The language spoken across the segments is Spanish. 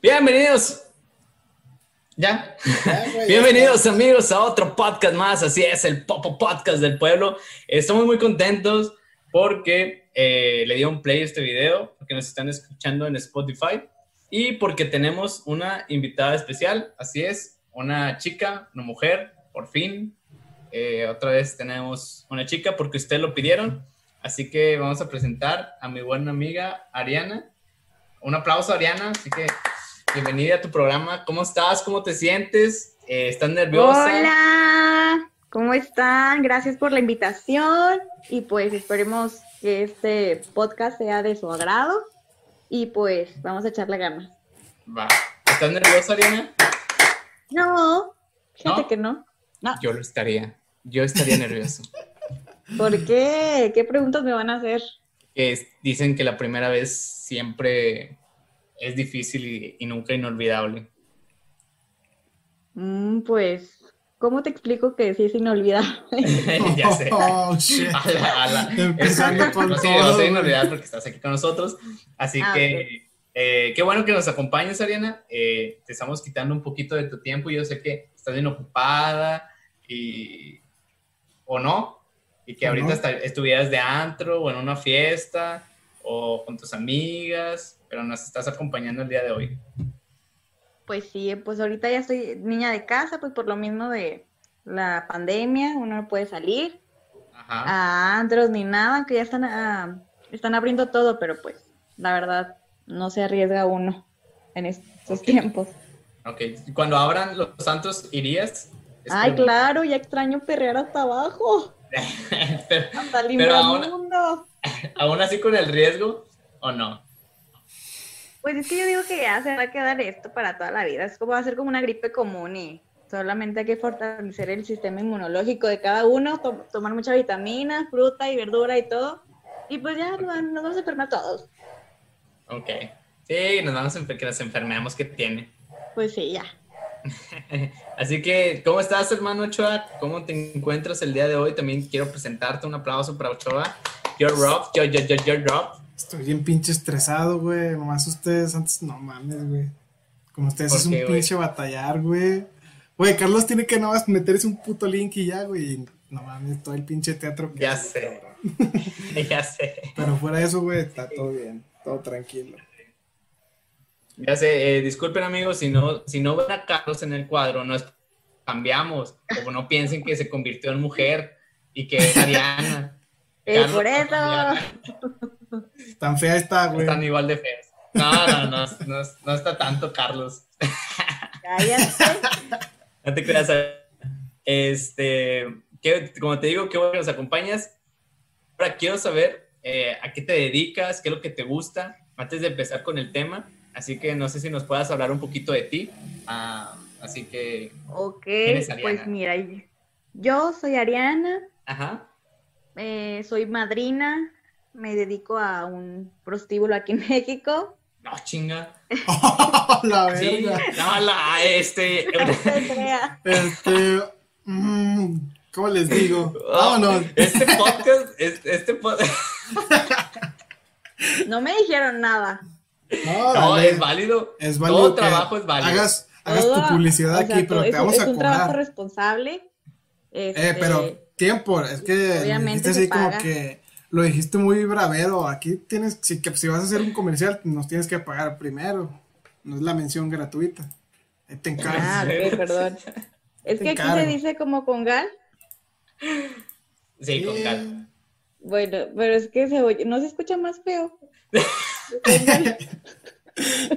Bienvenidos. ¿Ya? Bienvenidos amigos a otro podcast más, así es, el Popo Podcast del Pueblo. Estamos muy contentos porque eh, le dio un play a este video, porque nos están escuchando en Spotify y porque tenemos una invitada especial, así es, una chica, una mujer, por fin. Eh, otra vez tenemos una chica porque ustedes lo pidieron, así que vamos a presentar a mi buena amiga Ariana. Un aplauso Ariana, así que bienvenida a tu programa. ¿Cómo estás? ¿Cómo te sientes? Eh, ¿Estás nerviosa? Hola, ¿cómo están? Gracias por la invitación y pues esperemos que este podcast sea de su agrado y pues vamos a echarle ganas. Va. ¿Estás nerviosa, Ariana? No, fíjate ¿No? que no. No. Yo lo estaría. Yo estaría nervioso. ¿Por qué? ¿Qué preguntas me van a hacer? Es- dicen que la primera vez siempre es difícil y, y nunca inolvidable. Mm, pues, ¿cómo te explico que sí es inolvidable? ya sé. Oh, shit. Ala, ala. Empezando Es- con no, sí, todo, no sé inolvidable porque estás aquí con nosotros. Así Ah, que eh, qué bueno que nos acompañes, Ariana. Eh, te estamos quitando un poquito de tu tiempo. Yo sé que estás bien ocupada y o no, y que ¿O ahorita no? estuvieras de antro o en una fiesta o con tus amigas, pero nos estás acompañando el día de hoy. Pues sí, pues ahorita ya estoy niña de casa, pues por lo mismo de la pandemia, uno no puede salir Ajá. a antros ni nada, que ya están, ah, están abriendo todo, pero pues la verdad no se arriesga uno en estos Ok. tiempos. Ok. Cuando abran los santos, ¿irías? Es Ay, como- claro, ya extraño perrear hasta abajo, pero, hasta Pero inframundo. aún así con el riesgo, ¿o no? Pues es que yo digo que ya se va a quedar esto para toda la vida. Es como va a ser como una gripe común y solamente hay que fortalecer el sistema inmunológico de cada uno, to- tomar mucha vitamina, fruta y verdura y todo. Y pues ya nos vamos a enfermar todos. Ok. Sí, nos vamos a enfer- que nos enfermemos que tiene. Pues sí, ya. Así que, ¿cómo estás, hermano Ochoa? ¿Cómo te encuentras el día de hoy? También quiero presentarte un aplauso para Ochoa. You're Rob, yo, yo, yo, yo, Rob. Estoy bien pinche estresado, güey. Nomás ustedes antes, no mames, güey. Con ustedes ¿Por es un qué, güey? pinche batallar, güey. Güey, Carlos tiene que nada más meterse un puto link y ya, güey. No mames, todo el pinche teatro que Ya sé. ya sé. Pero fuera de eso, güey, está todo bien. Todo tranquilo. Ya sé. eh, disculpen, amigos, si no, si no ven a Carlos en el cuadro, nos cambiamos. O no piensen que se convirtió en mujer y que es Ariana. Eh, Carlos por eso. Tan fea está, güey. Están igual de feas. No, no, no, no, no está tanto, Carlos. Cállate. No te creas. Este, que, como te digo, qué bueno que nos acompañas. Ahora quiero saber eh, a qué te dedicas, qué es lo que te gusta, antes de empezar con el tema. Así que no sé si nos puedas hablar un poquito de ti. Ah, así que, Ok, es Ariana? pues mira, yo soy Ariana, ajá. eh, soy madrina, me dedico a un prostíbulo aquí en México. No, chinga. la Sí, verga. no, la, este. Este. mm, ¿Cómo les digo? Vámonos. Este podcast, es- este podcast. No me dijeron nada. No, es válido. Es válido. Todo trabajo es válido. Hagas, hagas Todo, tu publicidad o sea, aquí, pero te es, vamos es a un trabajo cobrar. responsable. Eh, este, pero tiempo, es que Obviamente así como que lo dijiste muy bravero. Aquí tienes, si, que, si vas a hacer un comercial, nos tienes que pagar primero. No es la mención gratuita. Ahí te encargas. Ah, ok, perdón. Es que aquí encargo. se dice como con gal. Sí, con Eh, calma. Bueno, pero es que se oye, no se escucha más feo.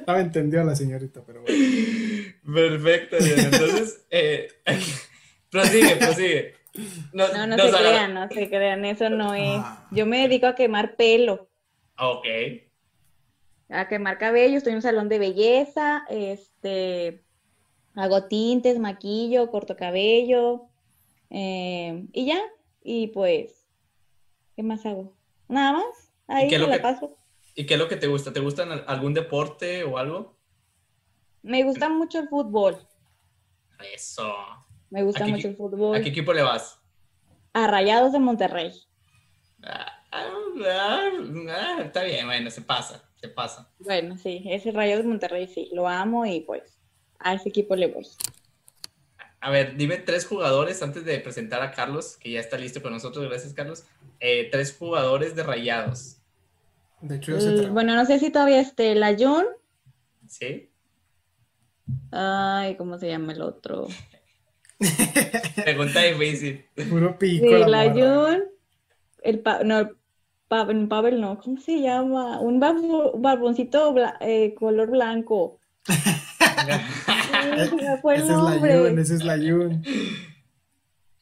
No me entendió la señorita, pero bueno. Perfecto, Diana. Entonces, eh, prosigue, prosigue. No, No, se crean, no se crean, eso no es. Ah. Yo me dedico a quemar pelo, Ok. a quemar cabello, estoy en un salón de belleza, este, hago tintes, maquillo, corto cabello, eh, y ya, y pues, ¿qué más hago? Nada más, ahí me la que- paso. ¿Y qué es lo que te gusta? ¿Te gusta algún deporte o algo? Me gusta mucho el fútbol. Eso. Me gusta ¿A qué mucho el fútbol. ¿A qué equipo le vas? A Rayados de Monterrey. Ah, ah, ah, ah, está bien, bueno, se pasa, se pasa. Bueno, sí, ese Rayados de Monterrey sí, lo amo y pues a ese equipo le voy. A ver, dime tres jugadores antes de presentar a Carlos, que ya está listo con nosotros, gracias Carlos. Eh, tres jugadores de Rayados, De hecho, Mm. Bueno, no sé si todavía esté el Ayun. ¿sí? Ay, ¿cómo se llama el otro? Pregunta difícil. Puro Sí, pico. la el morra. Ayun. El pa no, el pa- Pavel no, ¿cómo se llama? Un barbo- barboncito bla- eh, color blanco. Sí, se me fue el Ese es la. Yun, ese es la Yun.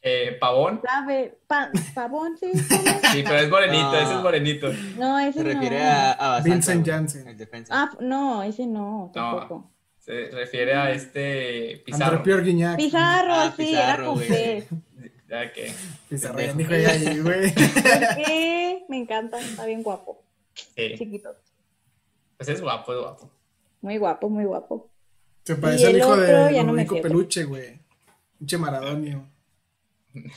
Eh, Pavón, ¿Sabe? Pa- Pavón, sí. sí, pero es morenito, No. ese es morenito. No, ese Se no. refiere a, a Vincent Janssen. El defensa. Ah, no, ese no, tampoco. Se refiere a este Pizarro. Pizarro, Ah, sí, Pizarro, era con. Ya que, Pizarro, ya dijo ella ahí, güey. ¿Por qué? Me encanta, está bien guapo. sí, Chiquito. pues es guapo, es guapo. Muy guapo, muy guapo. Se parece al el hijo de ya no. Peluche, güey. Pinche Maradonio.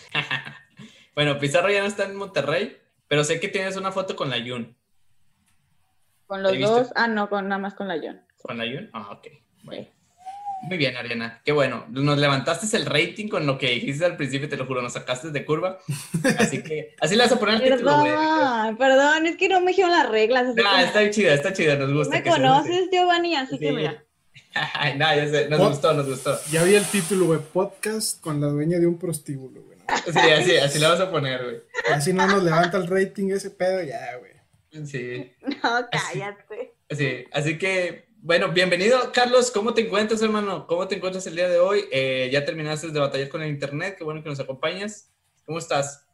Bueno, Pizarro ya no está en Monterrey, pero sé que tienes una foto con la Yun. Con los dos, ah, no, con, nada más con la John. ¿Con la Yun? Ah, ok. Bueno. Sí. Muy bien, Ariana. Qué bueno. Nos levantaste el rating con lo que dijiste al principio, te lo juro, nos sacaste de curva. Así que, así le vas a poner el título, güey. Perdón, perdón, es que no me dijeron las reglas. Nah, que- está chida, está chida, nos gusta. me que conoces, Giovanni, así que mira. Ay, no, ya sé, nos Pod- gustó, nos gustó. Ya vi el título, güey. Podcast con la dueña de un prostíbulo, güey. Sí, así, así le vas a poner, güey. Así no nos levanta el rating ese pedo, ya, güey. Sí, No, cállate. sí. Así que, bueno, bienvenido, Carlos. ¿Cómo te encuentras, hermano? ¿Cómo te encuentras el día de hoy? Eh, ya terminaste de batallar con el internet, qué bueno que nos acompañas. ¿Cómo estás?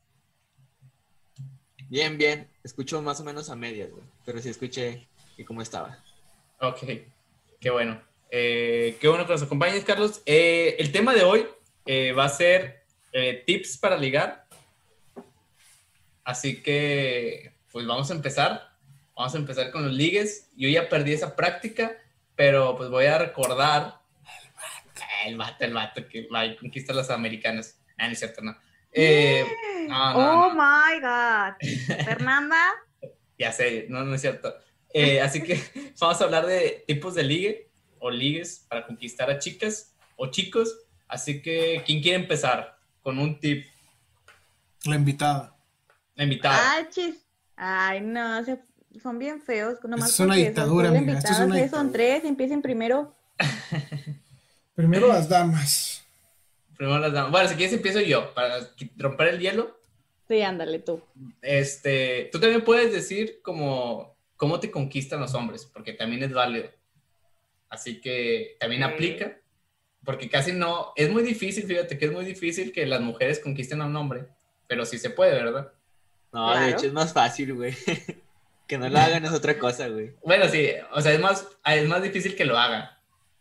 Bien, bien. Escucho más o menos a medias, güey. Pero sí escuché y cómo estaba. Ok, qué bueno. Eh, qué bueno que nos acompañes, Carlos. Eh, el tema de hoy eh, va a ser eh, tips para ligar. Así que, pues vamos a empezar. Vamos a empezar con los ligues. Yo ya perdí esa práctica, pero pues voy a recordar. El vato, el vato que va conquista a las americanas. Ah, no es cierto, no. No, no, Oh no. my God. Fernanda. Ya sé, no, no es cierto. Así que vamos a hablar de tipos de ligue o ligues para conquistar a chicas o chicos. Así que, ¿quién quiere empezar con un tip? La invitada. La invitada. Ay, chis. Ay, no, se- son bien feos. Nomás es una dictadura, son amiga, esto es una son dictadura. tres, empiecen primero. Primero las damas. Primero las damas. Bueno, si quieres empiezo yo para romper el hielo. Sí, ándale tú. Este, tú también puedes decir como cómo te conquistan los hombres, porque también es válido. Así que también aplica, porque casi no, es muy difícil, fíjate que es muy difícil que las mujeres conquisten a un hombre, pero sí se puede, ¿verdad? No, Claro. de hecho es más fácil, güey. que no lo hagan es otra cosa, güey. Bueno, sí, o sea, es más, es más difícil que lo hagan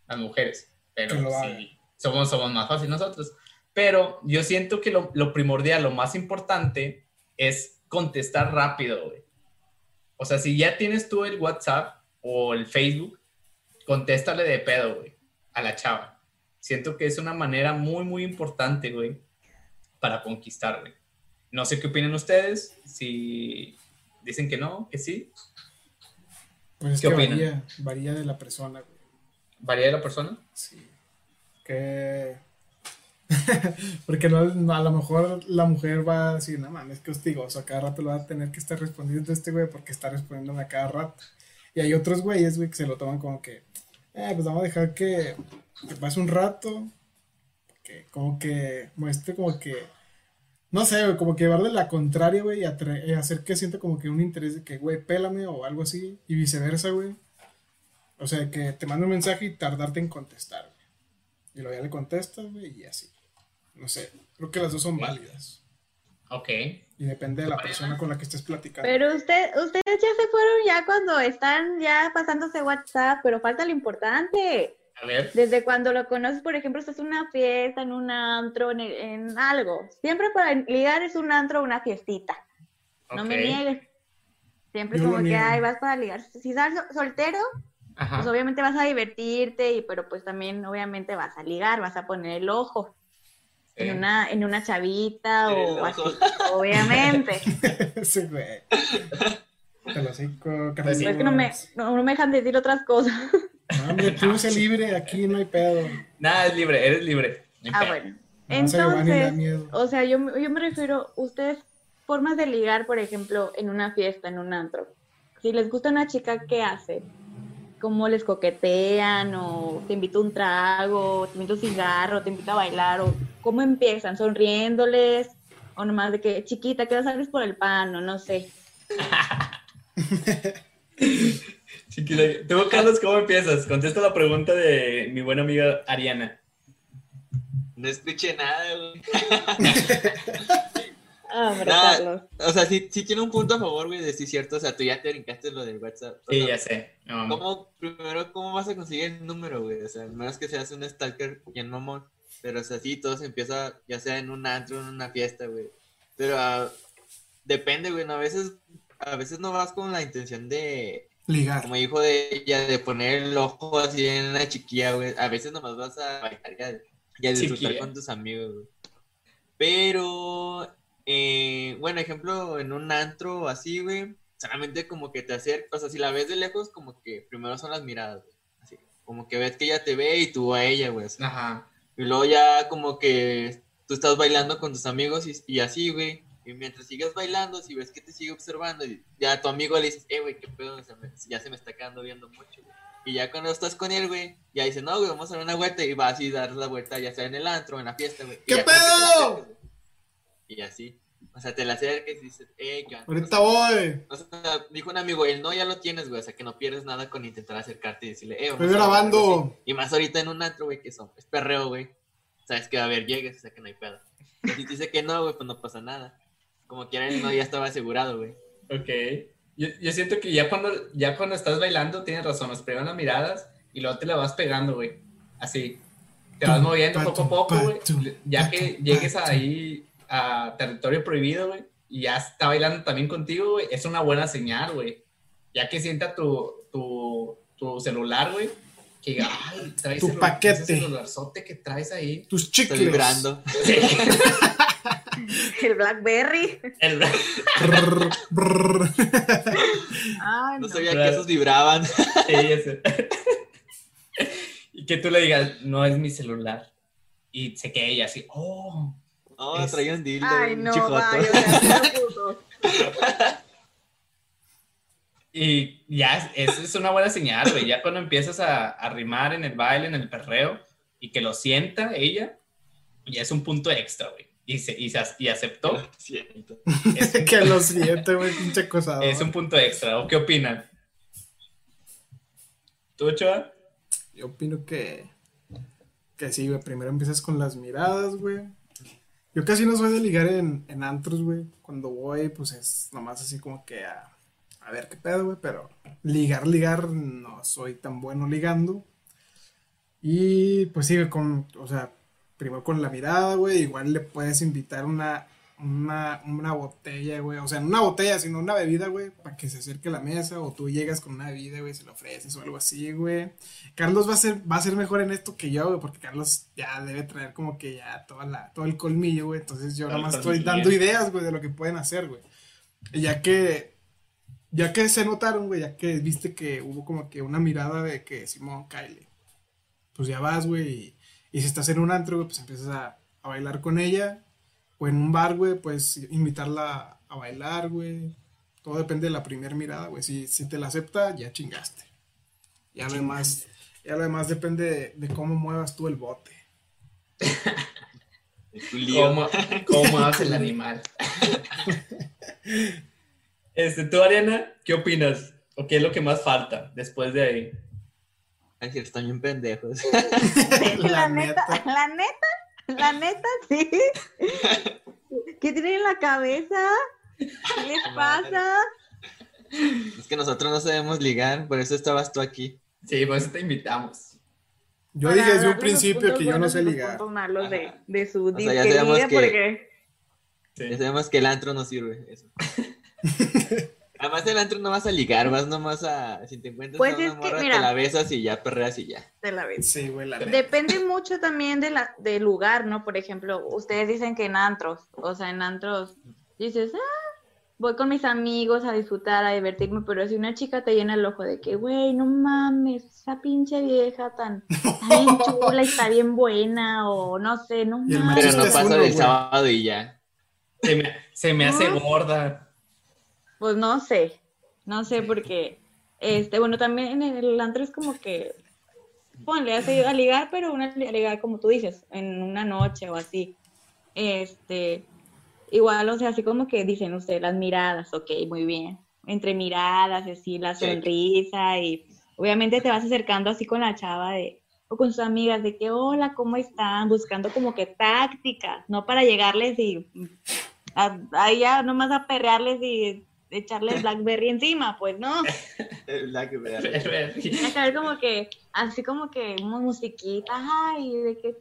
las mujeres, pero sí, hagan. somos, somos más fácil nosotros. Pero yo siento que lo, lo primordial, lo más importante es contestar rápido, güey. O sea, si ya tienes tú el WhatsApp o el Facebook, contéstale de pedo, güey, a la chava. Siento que es una manera muy, muy importante, güey, para conquistar, güey. No sé qué opinan ustedes, si dicen que no, que sí, Pues es ¿Qué que opinan? varía, varía de la persona, güey. varía de la persona. Sí. Que. Porque no, no, a lo mejor la mujer va a decir, no mames, que hostigoso, a cada rato lo va a tener que estar respondiendo este güey porque está respondiéndome a cada rato. Y hay otros güeyes, güey, que se lo toman como que, eh, pues vamos a dejar que, que pase un rato, que como que muestre como que, no sé, güey, como que llevarle la contraria, güey, y atre- hacer que sienta como que un interés de que, güey, pélame o algo así, y viceversa, güey. O sea, que te mande un mensaje y tardarte en contestar, güey. Y luego ya le contestas, güey, y así. No sé, creo que las dos son válidas. Ok. Y depende de la persona con la que estés platicando. Pero usted, ustedes ya se fueron ya cuando están ya pasándose WhatsApp, pero falta lo importante. A ver. Desde cuando lo conoces, por ejemplo, estás en una fiesta, en un antro, en, en algo. Siempre para ligar es un antro o una fiestita. No me niegues. Siempre Yo como que, niego. ay, vas para ligar. Si estás sol- soltero, Ajá. pues obviamente vas a divertirte, y, pero pues también obviamente vas a ligar, vas a poner el ojo. En una, en una chavita o así, obviamente. Ese güey. Te lo cinco, Pues sí. Es que no me, no, no me dejan decir otras cosas. No, hombre, tú sé libre, aquí no hay pedo. Nada, es libre, eres libre. No Ah, bueno. Entonces, o sea, yo, me- yo me refiero, ustedes, formas de ligar, por ejemplo, en una fiesta, en un antro. Si les gusta una chica, ¿qué hacen? ¿Cómo les coquetean? ¿O te invito a un trago? ¿Te invito a un cigarro? ¿Te invito a bailar? ¿O cómo empiezan? ¿Sonriéndoles? ¿O nomás de que, chiquita, ¿qué sales por el pan? O no sé. Chiquila, Tú, Carlos, ¿cómo empiezas? Contesta la pregunta de mi buena amiga Ariana. No escuché nada, güey. Ah, hombre, Nada, Carlos. O sea, sí, sí tiene un punto a favor, güey, de sí cierto. O sea, tú ya te brincaste lo del WhatsApp. O Sí, sea, ya sé. No, ¿Cómo, primero, cómo vas a conseguir el número, güey? O sea, al menos que seas un stalker bien mamón. Pero, o sea, sí, todo se empieza, ya sea en un antro, en una fiesta, güey. Pero ah, depende, güey, ¿no? A veces, a veces no vas con la intención de, Ligar. como dijo de ella, de poner el ojo así en una chiquilla, güey. A veces nomás vas a bailar y a, y a disfrutar Chiquilla. con tus amigos, güey. Pero, eh, bueno, ejemplo, en un antro así, güey, solamente como que te acercas, o sea, si la ves de lejos, como que primero son las miradas, güey. Así, como que ves que ella te ve y tú a ella, güey. así. Ajá. Y luego ya como que tú estás bailando con tus amigos y, y así, güey. Y mientras sigues bailando, si ves que te sigue observando, y ya a tu amigo le dices, eh, güey, qué pedo, me- ya se me está quedando viendo mucho, güey. Y ya cuando estás con él, güey, ya dice, no, güey, vamos a dar una vuelta y vas y dar la vuelta, ya sea en el antro, en la fiesta, güey. ¿Qué pedo? Y así. O sea, te la acercas y dices, eh, ¿qué onda?". Ahorita O sea, voy. o sea, dijo un amigo, el no ya lo tienes, güey, o sea, que no pierdes nada con intentar acercarte y decirle, eh, vamos Estoy grabando. Y más ahorita en un antro, güey, que son, es perreo, güey. Sabes que va a haber llegues, o sea, que no hay pedo. Y si te dice que no, güey, pues no pasa nada. Como quiera, el no ya estaba asegurado, güey. Ok. Yo, yo siento que ya cuando, ya cuando estás bailando, tienes razón, nos pegan las miradas y luego te la vas pegando, güey. Así. Te vas moviendo poco a poco, güey. Ya que llegues ahí a territorio prohibido, güey, y ya está bailando también contigo, güey, es una buena señal, güey. Ya que sienta tu, tu, tu celular, güey, que diga, ay, traes Tu celu- paquete. ese celularzote que traes ahí. Tus chicles. vibrando. Sí. El Blackberry. El- Brr, brr. Ay, No no. sabía que esos vibraban. Sí, sé. y que tú le digas, no es mi celular. Y se quede ella así, oh. Oh, Es- traía un dildo. Ay, un no, chijoto. vaya, o sea, qué puto. Y ya, es- eso es una buena señal, güey. Ya cuando empiezas a, a rimar en el baile, en el perreo, y que lo sienta ella, ya es un punto extra, güey. Y, se, y, se- y aceptó. Siento. Es, que lo siente, güey, pinche acosado. es un punto extra. ¿O qué opinan? ¿Tú, Ochoa? Yo opino que. Que sí, güey. Primero empiezas con las miradas, güey. Yo casi no soy de ligar en, en antros, güey. Cuando voy, pues es nomás así como que a, a ver qué pedo, güey. Pero ligar, ligar, no soy tan bueno ligando. Y pues sí, güey, con, o sea, primero con la mirada, güey. Igual le puedes invitar una, una, una botella, güey. O sea, no una botella, sino una bebida, güey, para que se acerque a la mesa. O tú llegas con una bebida, güey, se lo ofreces o algo así, güey. Carlos va a ser, va a ser mejor en esto que yo, güey, porque Carlos ya debe traer como que ya toda la, todo el colmillo, güey. Entonces yo nada más estoy dando ideas, güey, de lo que pueden hacer, güey. Ya que, ya que se notaron, güey, ya que viste que hubo como que una mirada de que Simón, Kylie, pues ya vas, güey, y, y si estás en un antro, güey, pues empiezas a, a bailar con ella, o en un bar, güey, pues invitarla a bailar, güey. Todo depende de la primera mirada, güey. Si, si te la acepta, ya chingaste. Ya lo demás, ya lo demás depende de, de cómo muevas tú el bote. ¿Cómo, cómo hace el animal? este, tú, Ariana, ¿qué opinas? ¿O qué es lo que más falta después de ahí? Ay, sí, están bien pendejos. la, neta, la neta, la neta, sí. ¿Qué tienen en la cabeza? ¿Qué les pasa? es que nosotros no sabemos ligar, por eso estabas tú aquí. Sí, por eso te invitamos. Yo Para dije desde un principio que yo no sé ligar. puntos malos de, de su O sea, ya sabemos que- porque Sí. Ya sabemos que el antro no sirve. Eso. Además del antro no vas a ligar, vas nomás a... Si te encuentras Pues a una es que, mira. te la besas y ya perreas y ya. De la vez. Sí, güey, la. Depende mucho también de la, del lugar, ¿no? Por ejemplo, ustedes dicen que en antros, o sea, en antros dices, ah, voy con mis amigos a disfrutar, a divertirme, pero si una chica te llena el ojo de que, güey, no mames, esa pinche vieja tan, bien chula y está bien buena, o no sé, no el mames. Pero no pasa del sábado y ya. Se me, se me hace gorda. Pues no sé, no sé, porque, este, bueno, también en el antro es como que, ponle has ido a ligar, pero una a ligar como tú dices, en una noche o así. Este, igual, o sea, así como que dicen ustedes las miradas, ok, muy bien. Entre miradas, y así, la sonrisa y obviamente te vas acercando así con la chava de, o con sus amigas de que, hola, ¿cómo están? Buscando como que tácticas, no para llegarles y a- ahí ya nomás a perrearles y echarles Blackberry encima, pues no. Me da- Acá es como que, así como que una musiquita, ay, de que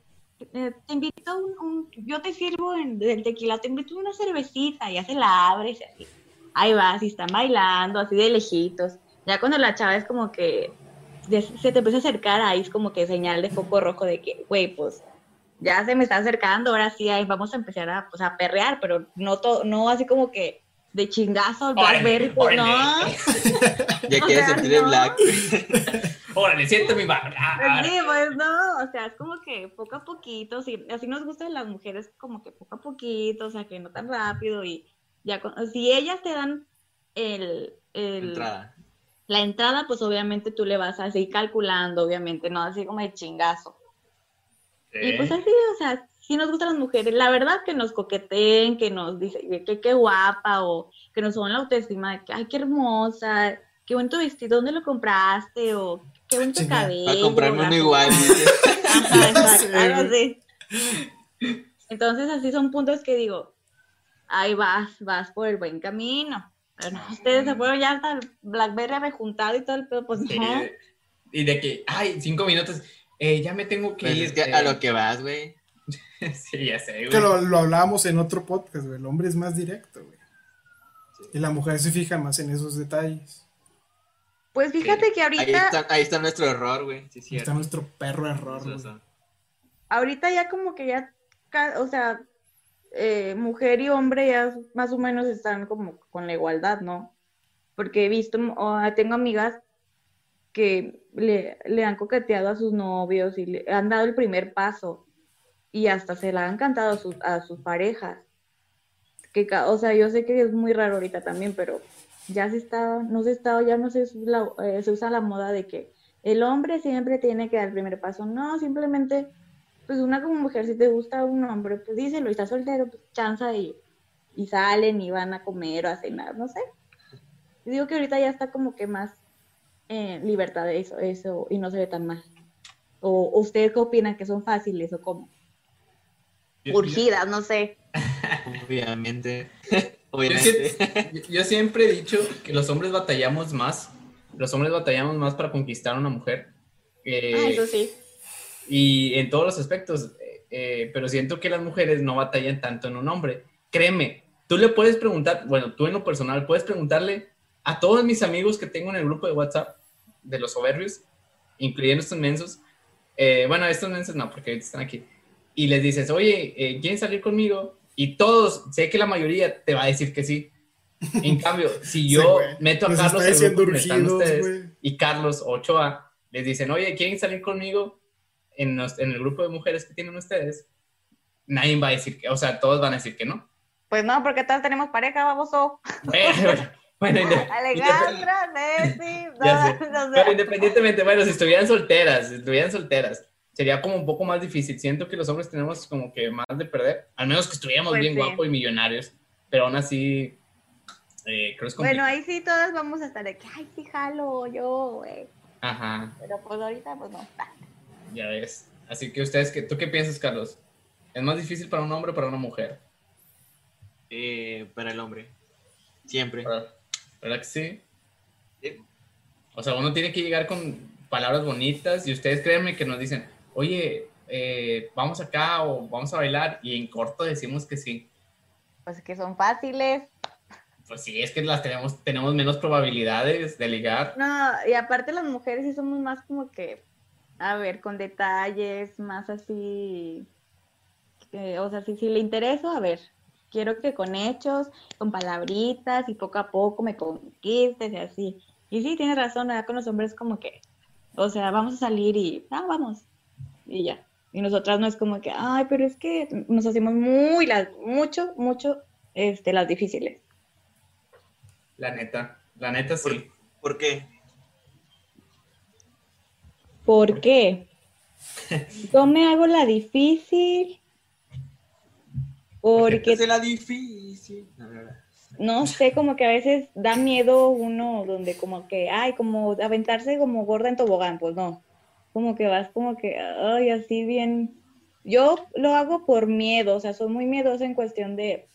eh, te invito a un, un- yo te sirvo en, del tequila, te invito a una cervecita, y ya se la abres, y así. Ahí vas, y están bailando, así de lejitos. Ya cuando la chava es como que se te empieza a acercar, ahí es como que señal de foco rojo de que, güey, pues ya se me está acercando, ahora sí, ahí vamos a empezar a, pues, a perrear, pero no, to- no así como que de chingazo, el Blackberry, pues, no. Ya O quieres sea, sentir el no. black. Órale, siente mi bar. Ah, ah. Sí, pues no, o sea, es como que poco a poquito, sí, así nos gustan las mujeres, como que poco a poquito, o sea, que no tan rápido y ya, con- si ellas te dan el, el- Entrada. la entrada, pues obviamente tú le vas a seguir calculando, obviamente, no así como de chingazo. Y pues así, o sea, sí nos gustan las mujeres, la verdad que nos coqueteen, que nos dicen que qué guapa o que nos suban la autoestima de que, ay, qué hermosa, qué bonito vestido, ¿dónde lo compraste? O qué bonito Chinga, cabello. Para comprarme uno igual. Entonces, así son puntos que digo, ahí vas, vas por el buen camino. Pero no, ustedes se fueron ya hasta el Blackberry rejuntado y todo el pedo, pues Sí, no. Y de que, ay, cinco minutos. Eh, ya me tengo que Pues ir. es que eh. a lo que vas, güey. sí, ya sé, güey. Que lo, lo hablábamos en otro podcast, güey. El hombre es más directo, güey. Y la mujer se fija más en esos detalles. Pues fíjate que Ahí ahorita, está, ahí está nuestro error, güey. Sí, Ahí está nuestro perro error, güey. ahorita ya como que ya, o sea, eh, mujer y hombre ya más o menos están como con la igualdad, ¿no? Porque he visto, o tengo amigas que le, le han coqueteado a sus novios y le han dado el primer paso y hasta se la han cantado a sus, a sus parejas. Que, o sea, yo sé que es muy raro ahorita también, pero ya se está, no se está, ya no se, la- eh, se usa la moda de que el hombre siempre tiene que dar el primer paso. No, simplemente, pues una como mujer, si te gusta un hombre, pues díselo, y está soltero, pues chanza y, y salen y van a comer o a cenar, no sé. Digo que ahorita ya está como que más eh, libertad de eso, eso, y no se ve tan mal. O, ustedes qué opinan que son fáciles o cómo? Urgidas, no sé. Obviamente. Yo, Obviamente. yo- yo siempre he dicho que los hombres batallamos más. Los hombres batallamos más para conquistar a una mujer. eh, Ah, eso sí. y en todos los aspectos. eh, eh, pero siento que las mujeres no batallan tanto en un hombre. Créeme, tú le puedes preguntar, bueno, tú en lo personal puedes preguntarle a todos mis amigos que tengo en el grupo de WhatsApp de los soberbios, incluyendo estos mensos. eh, bueno, estos mensos no, porque ahorita están aquí. Y les dices, oye, eh, ¿quieren salir conmigo? Y todos, sé que la mayoría te va a decir que sí. En cambio, si Sí, yo güey. meto a Nos Carlos está diciendo grupo urgidos, ustedes, y Carlos Ochoa les dicen, oye, ¿quieren salir conmigo en, los- en el grupo de mujeres que tienen ustedes? Nadie va a decir que, o sea, todos van a decir que no. Pues no, porque todos tenemos pareja, baboso. Bueno, bueno, Alejandra, no, no sé. pero independientemente, bueno, si estuvieran solteras, si estuvieran solteras, sería como un poco más difícil. Siento que los hombres tenemos como que más de perder, al menos que estuviéramos Pues bien sí. guapos y millonarios, pero aún así, eh, creo que es Bueno, ahí sí todas vamos a estar de que, ay, sí, jalo, yo, güey. Ajá, Pero pues ahorita, pues no. ya ves. Así que ustedes, ¿qué- ¿tú qué piensas, Carlos? ¿Es más difícil para un hombre o para una mujer? Eh, para el hombre. Siempre. ¿Verdad ¿Verdad que sí? Sí. O sea, uno tiene que llegar con palabras bonitas y ustedes créanme que nos dicen, oye, eh, vamos acá o vamos a bailar y en corto decimos que sí. Pues que son fáciles. Pues sí, es que las tenemos, tenemos menos probabilidades de ligar. No, y aparte las mujeres sí somos más como que, a ver, con detalles, más así, o sea, si, si le intereso, a ver, quiero que con hechos, con palabritas y poco a poco me conquistes y así. Y sí, tienes razón, ¿verdad? con los hombres como que, o sea, vamos a salir y, ah, vamos, y ya. Y nosotras no es como que, ay, pero es que nos hacemos muy, las, mucho, mucho, este, las difíciles. La neta, la neta sí. ¿Por qué? ¿Por qué? Yo me hago la difícil porque Es la difícil. No, no, no. no sé, como que a veces da miedo uno donde como que, ay, como aventarse como gorda en tobogán, pues no. Como que vas como que, ay, así bien. Yo lo hago por miedo, o sea, soy muy miedosa en cuestión de,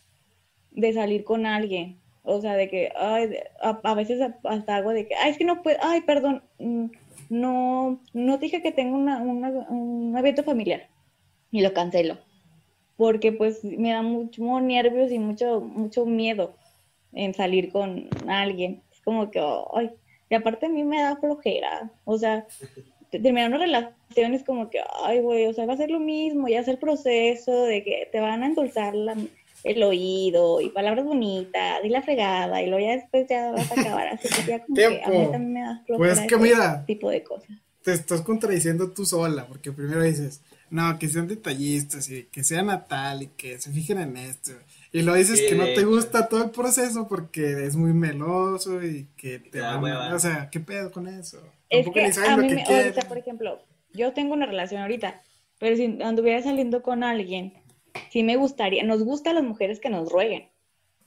de salir con alguien. O sea, de que, ay, a, a veces hasta hago de que, ay, es que no puedo, ay, perdón, mm, no, no dije que tengo una, un evento familiar y lo cancelo. Porque pues me da mucho nervios y mucho, mucho miedo en salir con alguien. Es como que, ay, y aparte a mí me da flojera. O sea, terminar una relación es como que, ay, güey, o sea, va a ser lo mismo, ya es el proceso de que te van a endulzar la- el oído y palabras bonitas y la fregada y luego ya después ya vas a acabar así que ya como que a mí también me da flojera Pues que mira. tipo de cosas. Te estás contradiciendo tú sola, porque primero dices, no, que sean detallistas y que sea natal y que se fijen en esto. Y luego dices Sí, que no te gusta todo el proceso porque es muy meloso y que te Ya, van. O sea, ¿qué pedo con eso? Es que a mí, que me, ahorita, por ejemplo, yo tengo una relación ahorita, pero si anduviera saliendo con alguien, sí me gustaría, nos gusta a las mujeres que nos rueguen,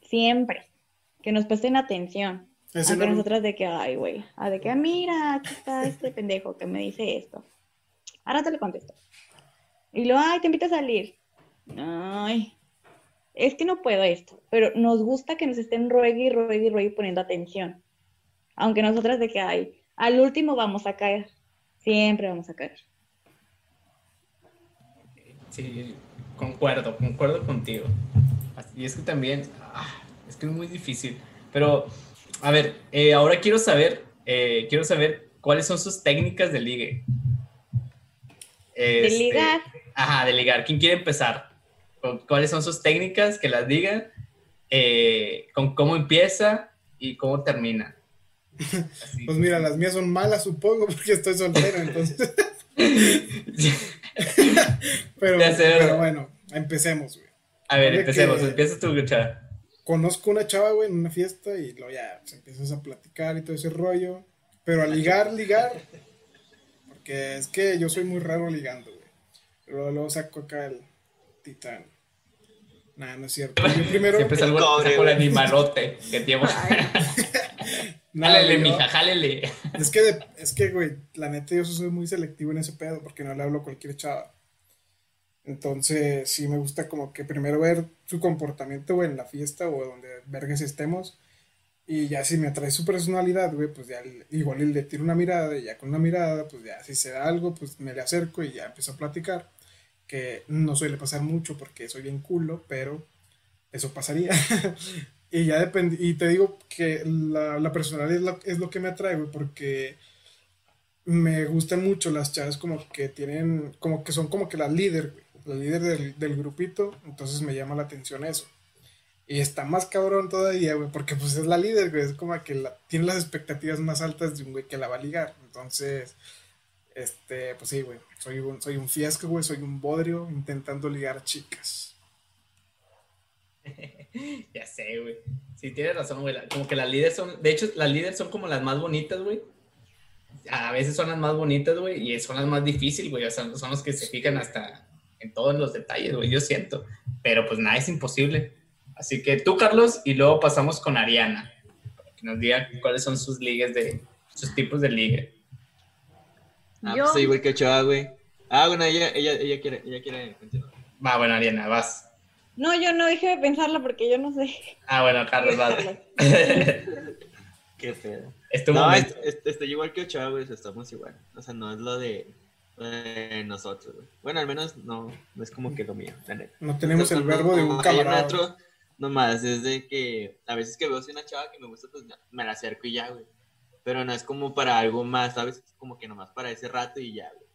siempre, que nos presten atención. Aunque no- nosotras de que, ay, güey, ah, de que, mira, aquí está este pendejo que me dice esto. Ahora te le contesto. Y luego, ay, te invito a salir. Ay, es que no puedo esto, pero nos gusta que nos estén ruegue y ruegue y ruegue poniendo atención. Aunque nosotras de que, ay, al último vamos a caer. Siempre vamos a caer. Sí, concuerdo, concuerdo contigo. Y es que también, ah, es que es muy difícil. Pero, a ver, eh, ahora quiero saber, eh, quiero saber cuáles son sus técnicas de ligue. De Este, ligar, Ajá, de ligar. ¿Quién quiere empezar? ¿Con ¿Cuáles son sus técnicas? Que las digan. eh, con cómo empieza y cómo termina. Así. Pues mira, las mías son malas, supongo, porque estoy soltero, entonces. pero, bueno, empecemos, güey. A ver, empecemos. Empieza tu chava. Conozco una chava, güey, en una fiesta y luego ya pues, empiezas a platicar y todo ese rollo. Pero a ligar, ligar. Porque es que yo soy muy raro ligando, güey. Luego, luego saco acá el titán. Nah, no es cierto. Yo primero. Siempre salgo, cobre, saco el animalote que. Jálele, mija, jálele. Es que, de- es que, güey, la neta yo soy muy selectivo en ese pedo porque no le hablo a cualquier chava. Entonces, sí me gusta como que primero ver su comportamiento, güey, en la fiesta o donde vergas estemos. Y ya si me atrae su personalidad, güey, pues ya igual le tiro una mirada y ya con una mirada, pues ya si se da algo, pues me le acerco y ya empiezo a platicar. Que no suele pasar mucho porque soy bien culo, pero eso pasaría. y ya depende, y te digo que la, la personalidad es lo, es lo que me atrae, güey, porque me gustan mucho las chavas como que tienen, como que son como que la líder, güey, la líder del, del grupito, entonces me llama la atención eso. Y está más cabrón todavía, güey, porque pues es la líder, güey, es como que la, tiene las expectativas más altas de un güey que la va a ligar. Entonces, este, pues sí, güey, soy un, soy un fiasco, güey, soy un bodrio intentando ligar chicas. Ya sé, güey. Sí, tienes razón, güey. Como que las líderes son, de hecho, las líderes son como las más bonitas, güey. A veces son las más bonitas, güey, y son las más difíciles, güey. O sea, son los que se fijan hasta en todos los detalles, güey. Yo siento. Pero pues nada es imposible. Así que tú, Carlos, y luego pasamos con Ariana. Para que nos diga cuáles son sus ligues de, sus tipos de ligue. Ah, Yo- pues soy igual que Ochoa, güey. Ah, bueno, ella, ella, ella quiere, ella quiere continuar. Va, bueno, Ariana, vas. No, yo no dejé de pensarlo porque yo no sé. Ah, bueno, Carlos, vas. Qué tu No, momento. es- es- estoy igual que Ochoa, güey, estamos igual. O sea, no es lo de, de nosotros, güey. Bueno, al menos no, no es como que lo mío, la neta. No tenemos el verbo de cuando un camarada. Nomás es de que a veces que veo si una chava que me gusta, pues me la acerco y ya, güey. Pero no es como para algo más, ¿sabes? Es como que nomás para ese rato y ya, güey.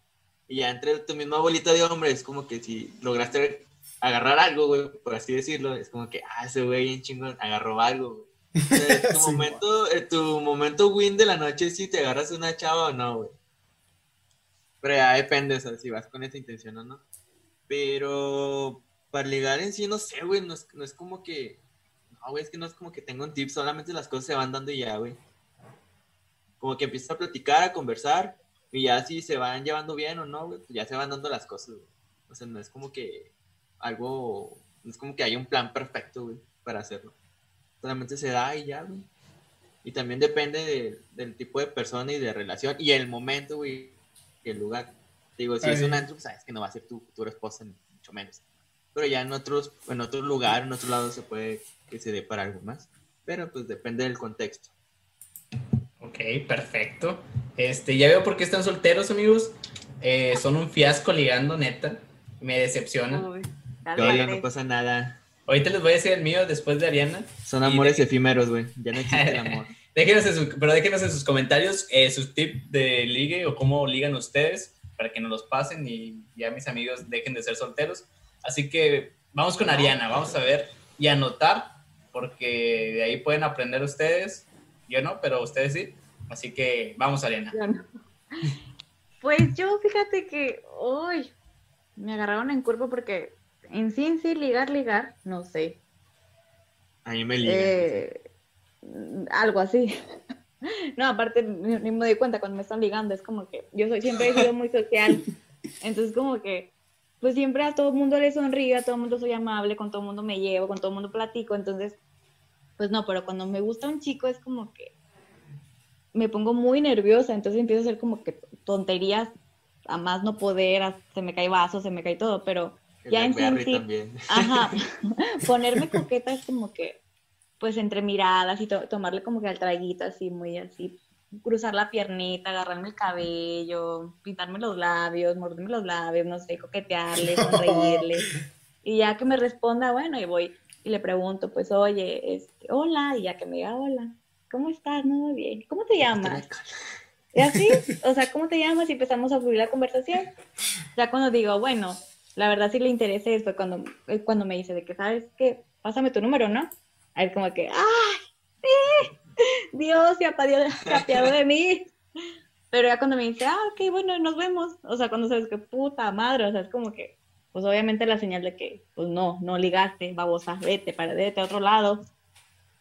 Y ya entre tu misma bolita de hombre, es como que si lograste agarrar algo, güey, por así decirlo, es como que, ah, ese güey bien chingón, agarró algo, güey. tu, momento, tu momento win de la noche es si te agarras una chava o no, güey. Pero ya depende, o sea, si vas con esa intención o no. Pero para ligar en sí, no sé, güey, no es, no es como que... No, güey, es que no es como que tenga un tip, solamente las cosas se van dando y ya, güey. Como que empiezas a platicar, a conversar, y ya si se van llevando bien o no, güey, pues ya se van dando las cosas, güey. O sea, no es como que algo, no es como que haya un plan perfecto, güey, para hacerlo. Solamente se da y ya, güey. Y también depende del tipo de persona y de relación y el momento, güey, y el lugar. Digo, si es un antro, pues sabes que no va a ser tu futura esposa, mucho menos. Pero ya en otros, en otro lugar, en otro lado se puede que se dé para algo más. Pero pues depende del contexto. Ok, perfecto. Este, ya veo por qué están solteros, amigos. Eh, son un fiasco ligando, neta. Me decepciona. No pasa nada. Ahorita les voy a decir el mío después de Ariana. Son amores efímeros, güey. Ya no existe el amor. déjenos pero déjenos en sus comentarios eh, sus tips de ligue o cómo ligan ustedes para que nos los pasen y ya mis amigos dejen de ser solteros. Así que vamos con Ariana, vamos a ver y anotar, porque de ahí pueden aprender ustedes. Yo no, pero ustedes sí. Así que vamos, Ariana. Pues yo, fíjate que hoy me agarraron en cuerpo porque en sí, sí, ligar, ligar, no sé. A mí me ligan. Eh, algo así. No, aparte, ni, me doy cuenta cuando me están ligando, es como que yo soy, siempre he sido muy social, entonces como que, pues siempre a todo el mundo le sonrío, a todo el mundo soy amable, con todo el mundo me llevo, con todo el mundo platico, entonces, pues no, pero cuando me gusta un chico es como que me pongo muy nerviosa, entonces empiezo a hacer como que tonterías a más no poder, se me cae vaso, se me cae todo, pero ya en sí, ajá, ponerme coqueta es como que, pues entre miradas y tomarle como que al traguito así, muy así, cruzar la piernita, agarrarme el cabello, pintarme los labios, morderme los labios, no sé, coquetearle, sonreírle. y ya que me responda, bueno, y voy y le pregunto, pues, oye, este, hola, y ya que me diga hola, ¿cómo estás? No, bien. ¿Cómo te llamas? Y así, o sea, ¿cómo te llamas? Y empezamos a fluir la conversación. Ya cuando digo, bueno, la verdad sí le interesa fue cuando, cuando me dice de que, ¿sabes qué? Pásame tu número, ¿no? Ahí es como que, ¡ay! ¡Sí! Dios se ha apiado de mí. Pero ya cuando me dice, ah, ok, bueno, nos vemos. O sea, cuando sabes que puta madre, o sea, es como que, pues obviamente la señal de que, pues no, no ligaste, babosa, vete, para, vete a otro lado.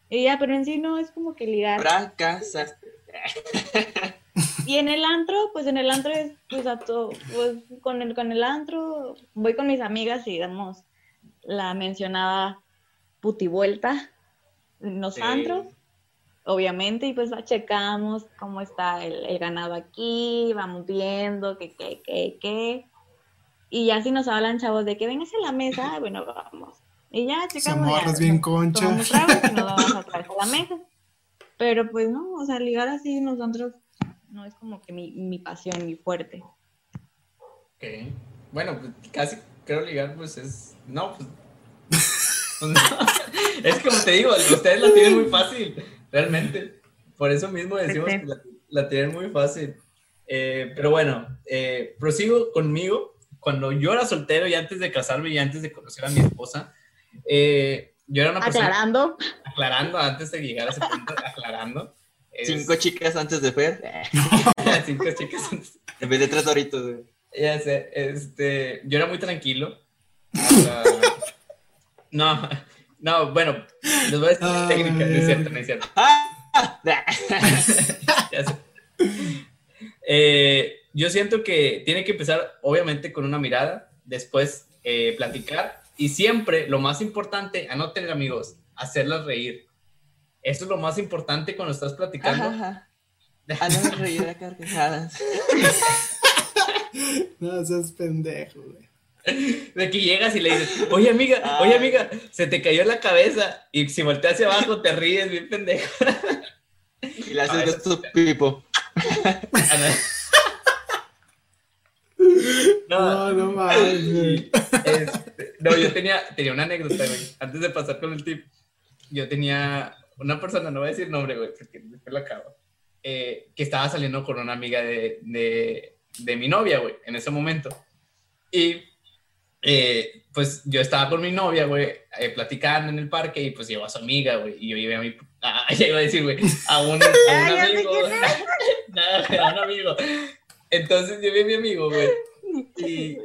Y ya, pero en sí no es como que ligar. Fracasaste. Y en el antro, pues en el antro es, pues, a todo, pues con el, con el antro, voy con mis amigas y damos la mencionada putivuelta en los antros, obviamente, y pues la checamos cómo está el, ganado aquí, vamos viendo qué, qué, qué, qué. Y ya si nos hablan chavos de que vengas a la mesa, bueno, vamos. Y ya checamos. Ya, bien concha. nos vamos a traer a la mesa. Pero pues no, o sea, ligar así nosotros no es como que mi, mi pasión, mi fuerte. Ok. Bueno, pues casi creo ligar, pues es. No, pues. pues es como te digo, ustedes la tienen muy fácil, realmente. Por eso mismo decimos que la, tienen muy fácil. Eh, pero bueno, eh, prosigo conmigo. Cuando yo era soltero y antes de casarme y antes de conocer a mi esposa, eh, yo era una persona. Aclarando. Aclarando, antes de llegar a ese punto, aclarando. Cinco chicas antes de Fer. Cinco chicas antes. En vez de tres doritos, güey. Ya sé, este, yo era muy tranquilo. no, no, bueno, les voy a decir ah, técnica, no es cierto, no es cierto. ya sé. Eh, yo siento que tiene que empezar, obviamente, con una mirada, después eh, platicar y siempre, lo más importante, anoten amigos, hacerlas reír. Eso es lo más importante cuando estás platicando. Ajá, ajá. reír a carcajadas. no, seas pendejo, güey. De que llegas y le dices, oye amiga, oye amiga, se te cayó la cabeza y si volteas hacia abajo te ríes bien pendejo. Y le haces tu pipo. No, no, no mames. Este, No, yo tenía, tenía una anécdota, güey. Antes de pasar con el tip, yo tenía una persona, no voy a decir nombre, güey, porque después lo acabo, eh, que estaba saliendo con una amiga de, de, de mi novia, güey, en ese momento. Y eh, pues yo estaba con mi novia, güey, eh, platicando en el parque y pues llevó a su amiga, güey, y yo iba a mi, ah, ya iba a decir, güey, a un, a un amigo, nada, a un amigo. Entonces llevé a mi amigo, güey, y,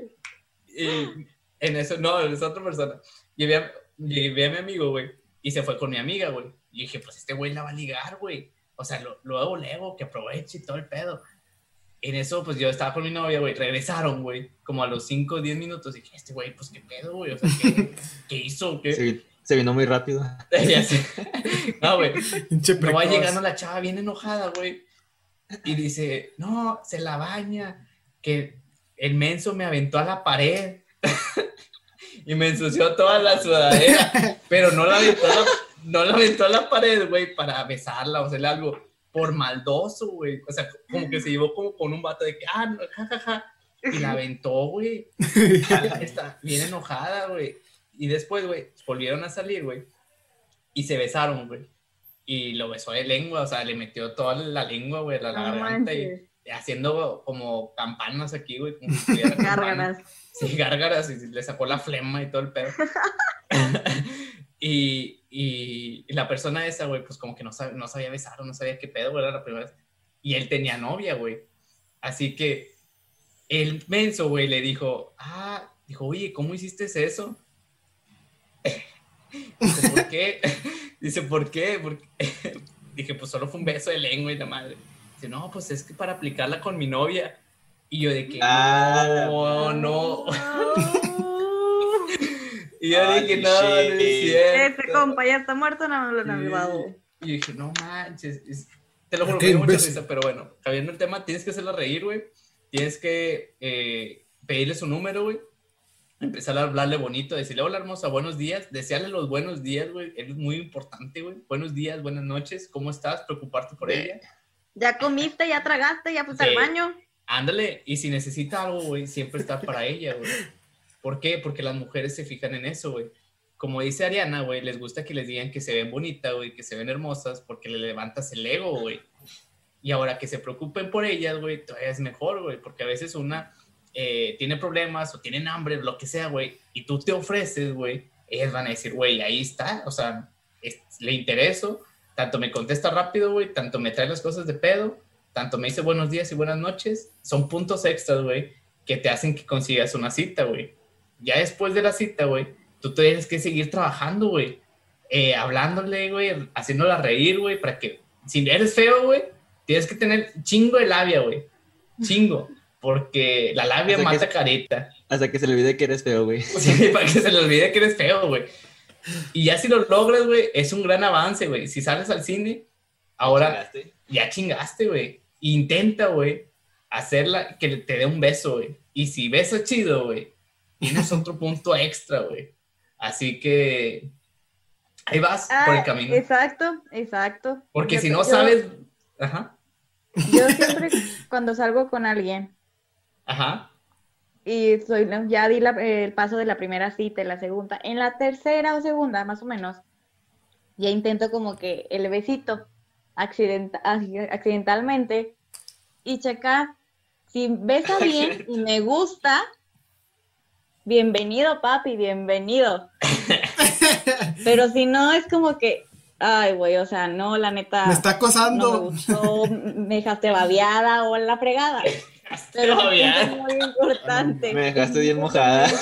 y en eso, no, es otra persona. Llevé a, llevé a mi amigo, güey, y se fue con mi amiga, güey. Y dije, pues este güey la va a ligar, güey. O sea, lo, luego, luego, que aproveche y todo el pedo. En eso, pues yo estaba con mi novia, güey. Regresaron, güey. Como a los 5 o 10 minutos. Y dije, este güey, pues qué pedo, güey. O sea, ¿qué, ¿qué hizo? ¿Qué? Se, se, vino muy rápido. ya sé. No, güey. No va llegando la chava bien enojada, güey. Y dice, no, se la baña. Que el menso me aventó a la pared. y me ensució toda la sudadera. Pero no la aventó a la, no la, aventó a la pared, güey, para besarla o hacerle algo por maldoso, güey. O sea, como que se llevó como con un vato de que, ah, no, jajaja. Ja, ja. Y la aventó, güey. Está bien enojada, güey. Y después, güey, volvieron a salir, güey. Y se besaron, güey. Y lo besó de lengua, o sea, le metió toda la lengua, güey, la, la garganta. Y haciendo como campanas aquí, güey. Como si Gárgaras. Sí, gárgaras. Y le sacó la flema y todo el pedo. y, y, y, la persona esa, güey, pues como que no, sab, no sabía besar, no sabía qué pedo, güey, era la primera vez. Y él tenía novia, güey. Así que el menso, güey, le dijo, ah, dijo, oye, ¿cómo hiciste eso? Dice, ¿por qué? Dice, ¿por qué? Porque... Dije, pues solo fue un beso de lengua y la madre. Dice, no, pues es que para aplicarla con mi novia. Y yo de que, ah, no, no. Y yo Ay, dije, no, no es cierto. Ese compa ya está muerto, no lo han sí. Y dije, no manches. Es... Te lo juro, que me dio mucha risa, pero bueno, cambiando el tema, tienes que hacerla reír, güey. Tienes que eh, pedirle su número, güey. Empezar a hablarle bonito, decirle, hola hermosa, buenos días. Desearle los buenos días, güey. Es muy importante, güey. Buenos días, buenas noches. ¿Cómo estás? Preocuparte por ella. Ya comiste, ya tragaste, ya fuiste sí. al baño. Ándale, y si necesita algo, güey, siempre está para ella, güey. ¿Por qué? Porque las mujeres se fijan en eso, güey. Como dice Ariana, güey, les gusta que les digan que se ven bonitas, güey, que se ven hermosas, porque le levantas el ego, güey. Y ahora que se preocupen por ellas, güey, todavía es mejor, güey, porque a veces una eh, tiene problemas o tienen hambre, lo que sea, güey, y tú te ofreces, güey, ellas van a decir, güey, ahí está, o sea, es, le intereso, tanto me contesta rápido, güey, tanto me trae las cosas de pedo, tanto me dice buenos días y buenas noches, son puntos extras, güey, que te hacen que consigas una cita, güey. Ya después de la cita, güey, tú tienes que seguir trabajando, güey, eh, hablándole, güey, haciéndola reír, güey, para que, si eres feo, güey, tienes que tener chingo de labia, güey, chingo, porque la labia hasta mata que, careta. Hasta que se le olvide que eres feo, güey. Sí, para que se le olvide que eres feo, güey. Y ya si lo logras, güey, es un gran avance, güey. Si sales al cine, ahora ¿Chingaste? ya chingaste, güey. Intenta, güey, hacerla que te dé un beso, güey. Y si besas chido, güey, tienes otro punto extra, güey. Así que ahí vas ah, por el camino. Exacto, exacto. Porque yo, si no yo, sabes, ajá. Yo siempre cuando salgo con alguien. Ajá. Y soy, ya di la, el paso de la primera cita la segunda. En la tercera o segunda, más o menos, ya intento como que el besito accident, accidentalmente y checar si besa bien y me gusta. Bienvenido, papi, bienvenido. Pero si no, es como que, ay, güey, o sea, no, la neta. Me está acosando. No me, gustó, me dejaste babeada o en la fregada. Pero es muy importante. Me dejaste bien mojada.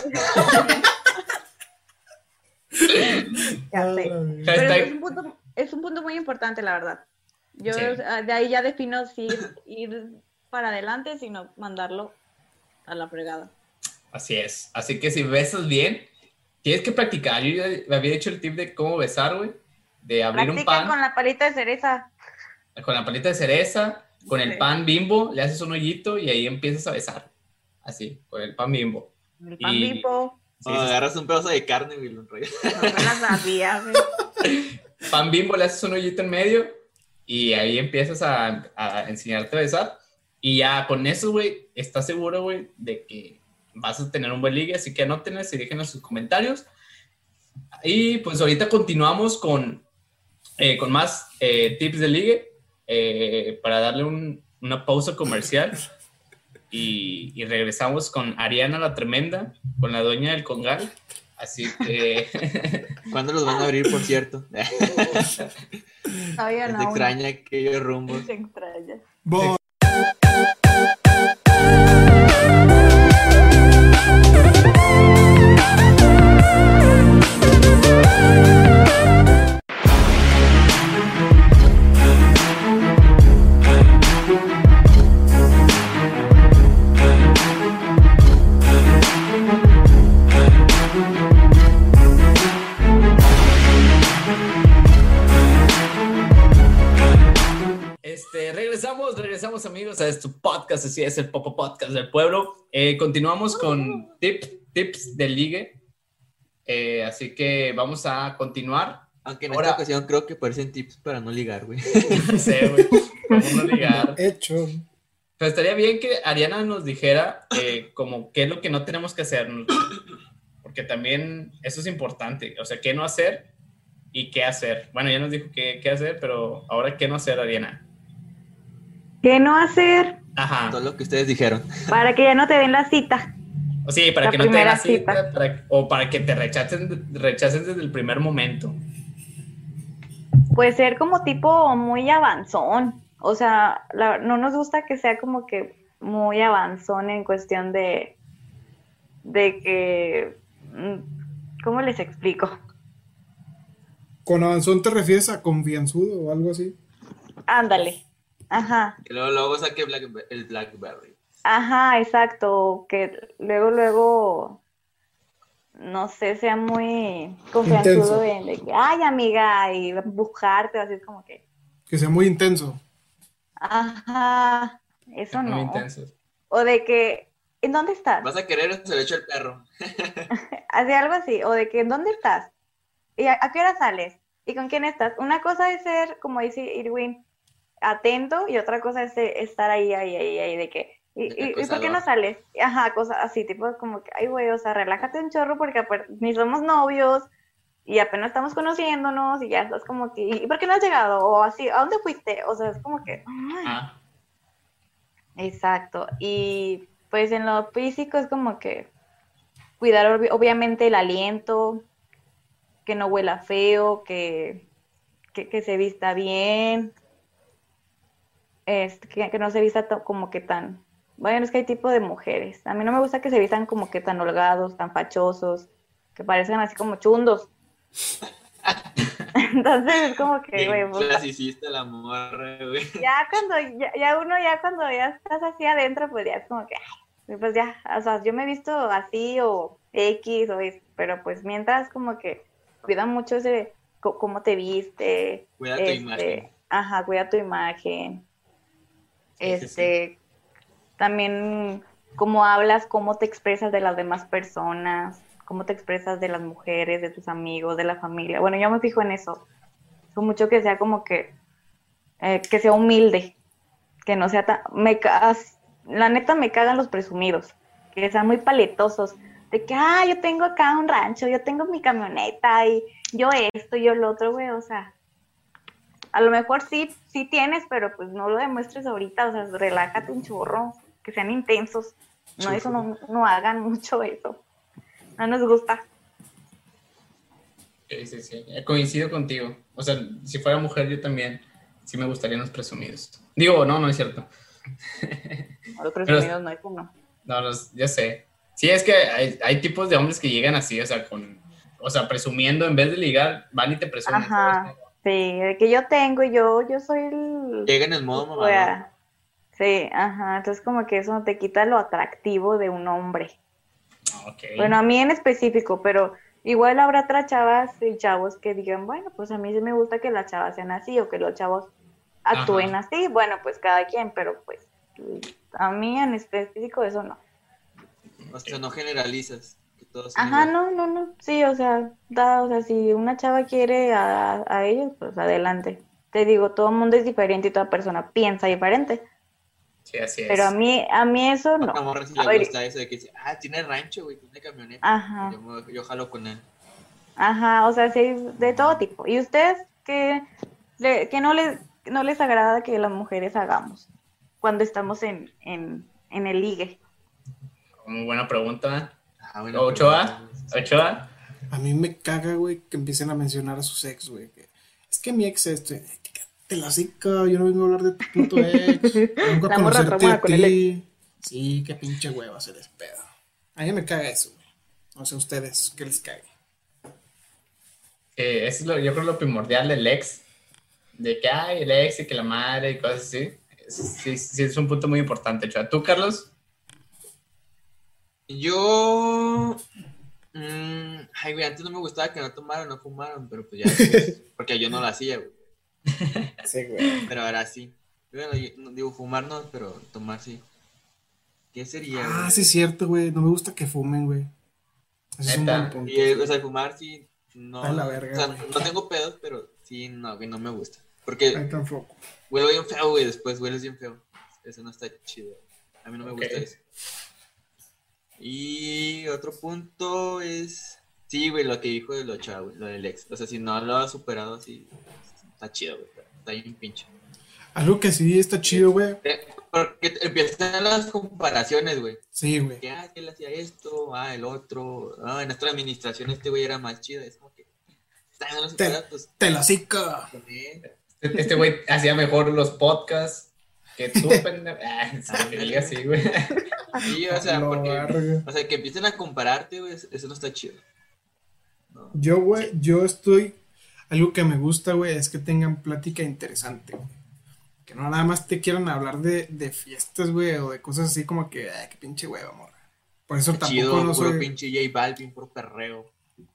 ya sé. Pero es un, punto, es un punto muy importante, la verdad. Yo sí. de ahí ya defino si ir, ir para adelante, sino mandarlo a la fregada. Así es. Así que si besas bien, tienes que practicar. Yo ya me había hecho el tip de cómo besar, güey. De abrir Practica un pan. con la palita de cereza. Con la palita de cereza, con el pan bimbo, le haces un hoyito y ahí empiezas a besar. Así, con el pan bimbo. El pan y... bimbo. Sí, oh, agarras un pedazo de carne y lo enrollas. No me la sabía, güey. Pan bimbo, le haces un hoyito en medio y ahí empiezas a, a enseñarte a besar. Y ya con eso, güey, estás seguro, güey, de que vas a tener un buen ligue, así que anótenles y déjenos sus comentarios. Y pues ahorita continuamos con, eh, con más eh, tips de ligue eh, para darle un- una pausa comercial. Y, y regresamos con Ariana la Tremenda, con la dueña del Congal. Así que ¿Cuándo los van a abrir, por cierto? Todavía ¿Te no. aún extraña aquellos rumbos? no. Se extraña. Bo- regresamos amigos a este podcast, así es el Popo Podcast del Pueblo. Eh, continuamos con tips, tips de ligue. Eh, así que vamos a continuar. Aunque en Ahora- esta ocasión creo que parecen tips para no ligar, güey. No sé, güey, cómo no ligar. Hecho. Pero estaría bien que Ariana nos dijera eh, como qué es lo que no tenemos que hacer, porque también eso es importante, o sea, qué no hacer y qué hacer. Bueno, ya nos dijo qué, qué hacer, pero ahora qué no hacer, Ariana. ¿Qué no hacer Ajá. Todo lo que ustedes dijeron. para que ya no te den la cita? O sí, para La que no te den la cita, cita. para- o para que te rechacen, rechacen desde el primer momento. Puede ser como tipo muy avanzón. O sea, la- no nos gusta que sea como que muy avanzón en cuestión de, de que, mm, ¿cómo les explico? Con avanzón te refieres a confianzudo o algo así. Ándale. Ajá, Y luego, luego saqué Black- el Blackberry. ajá, exacto. Que luego, luego, no sé, sea muy confianzudo de, de que, ay, amiga, y buscarte, así es como que, Que sea muy intenso. ajá, eso Muy no. intensos. O de que, ¿en dónde estás? Vas a querer se lo echo el perro. Hace algo así, o de que ¿en dónde estás? ¿Y a, a qué hora sales? ¿Y con quién estás? Una cosa es ser, como dice Irwin, atento y otra cosa es eh, estar ahí, ahí, ahí, ahí, de que, ¿y, De y- y por qué no sales? Ajá, cosas así, tipo como que, ay, güey, o sea, relájate un chorro porque apar- ni somos novios y apenas estamos conociéndonos y ya estás como que, ¿y por qué no has llegado? O así, ¿a dónde fuiste? O sea, es como que, ay, Ah, Exacto. Y pues en lo físico es como que cuidar obvi- obviamente el aliento, que no huela feo, que, que, que se vista bien, este, que, que no se vista como que tan... Bueno, es que hay tipo de mujeres. A mí no me gusta que se vistan como que tan holgados, tan fachosos, que parezcan así como chundos. Entonces es como que, güey, pues, clasicista la morra, güey. ya cuando, ya, ya uno, ya cuando ya estás así adentro, pues ya es como que, ay, pues ya, o sea, yo me he visto así o X o es, pero pues mientras como que cuida mucho ese, cómo te viste, Cuida tu este, imagen. ajá, cuida tu imagen, Este, también cómo hablas, cómo te expresas de las demás personas, cómo te expresas de las mujeres, de tus amigos, de la familia, bueno, yo me fijo en eso, mucho que sea como que eh, que sea humilde, que no sea tan... Me, la neta me cagan los presumidos, que sean muy paletosos, de que, ah, yo tengo acá un rancho, yo tengo mi camioneta y yo esto, yo lo otro, güey, o sea, a lo mejor sí, sí tienes, pero pues no lo demuestres ahorita, o sea, relájate un chorro, que sean intensos, no, eso no, no hagan mucho eso, no nos gusta. sí, sí, sí. Eh, Coincido contigo. O sea, si fuera mujer, yo también sí me gustarían los presumidos. Digo, no, no es cierto. Los presumidos no, eso no. No, los, ya sé. Sí, es que hay, hay tipos de hombres que llegan así, o sea, con, o sea, presumiendo, en vez de ligar, van y te presumen. Ajá. ¿sabes? Sí, de que yo tengo, yo, yo soy el... Llega en el modo mamador. Fuera. Sí, ajá. Entonces como que eso no te quita lo atractivo de un hombre. Ah, Ok. Bueno, a mí en específico, pero igual habrá otras chavas y chavos que digan, bueno, pues a mí sí me gusta que las chavas sean así o que los chavos actúen Ajá. así. Bueno, pues cada quien, pero pues a mí en específico eso no. O sea, no generalizas. Ajá, no, no, no. Sí, o sea, da, o sea, si una chava quiere a, a ellos, pues adelante. Te digo, todo el mundo es diferente y toda persona piensa diferente. Sí, así es. Pero a mí, a mí eso no. A morra A le ver. gusta eso de que dice, ah, tiene rancho, güey, tiene camioneta. Ajá. Yo, jalo con él. Ajá, o sea, sí, de todo tipo. ¿Y ustedes qué, le- qué no, les, no les agrada que las mujeres hagamos cuando estamos en, en, en el ligue? Muy buena pregunta. Ah, bueno, Ochoa, pero- Ochoa. A mí me caga, güey, que empiecen a mencionar a sus ex, güey. Es que mi ex este, te la yo no vengo a hablar de tu puto ex. Vengo a conocerte a ti. Sí, qué pinche hueva se les pedo. A mí me caga eso, güey. No sé ustedes, ¿qué les cague? Eh, eso es lo, yo creo lo primordial del ex. De que hay el ex y que la madre y cosas así. Es- Sí, sí, es un punto muy importante, Ochoa. ¿Tú, Carlos? Yo. mm, ay, güey, antes no me gustaba que no tomaran, no fumaran, pero pues ya. porque yo no lo hacía, güey. Sí, güey. Pero ahora sí. Bueno, yo digo fumar no, pero tomar sí. ¿Qué sería, Ah, güey? sí es cierto, güey. No me gusta que fumen, güey. Ese es un buen punto. Y, eh, o sea, fumar sí. No, A la verga, o sea, güey. no tengo pedos, pero sí, no, que no me gusta. Porque Ay, tampoco. huele bien feo, güey, después hueles bien feo. Eso no está chido. A mí no me gusta eso. Y otro punto es. Sí, güey, lo que dijo de lo chavo, güey, lo del ex. O sea, si no lo ha superado, sí. Está chido, güey. Está bien pinche. Algo que sí está chido, güey. Porque te- empiezan las comparaciones, güey. Sí, güey. Que, ah, él hacía esto, ah, el otro. Ah, en nuestra administración este güey era más chido. Es como que. Está no lo supera, pues. Te la cica. con él. Este este güey hacía mejor los podcasts que tú, pendejo. Ah, sí, diga así, güey. Sí, o sea, porque. O sea, que empiecen a compararte, güey, eso no está chido. No. Yo, güey, yo estoy. Algo que me gusta, güey, es que tengan plática interesante, güey. Que no nada más te quieran hablar de, de fiestas, güey, o de cosas así como que, ay, qué pinche hueva, morra. Por eso Está tampoco chido, no soy. pinche J Balvin, puro perreo.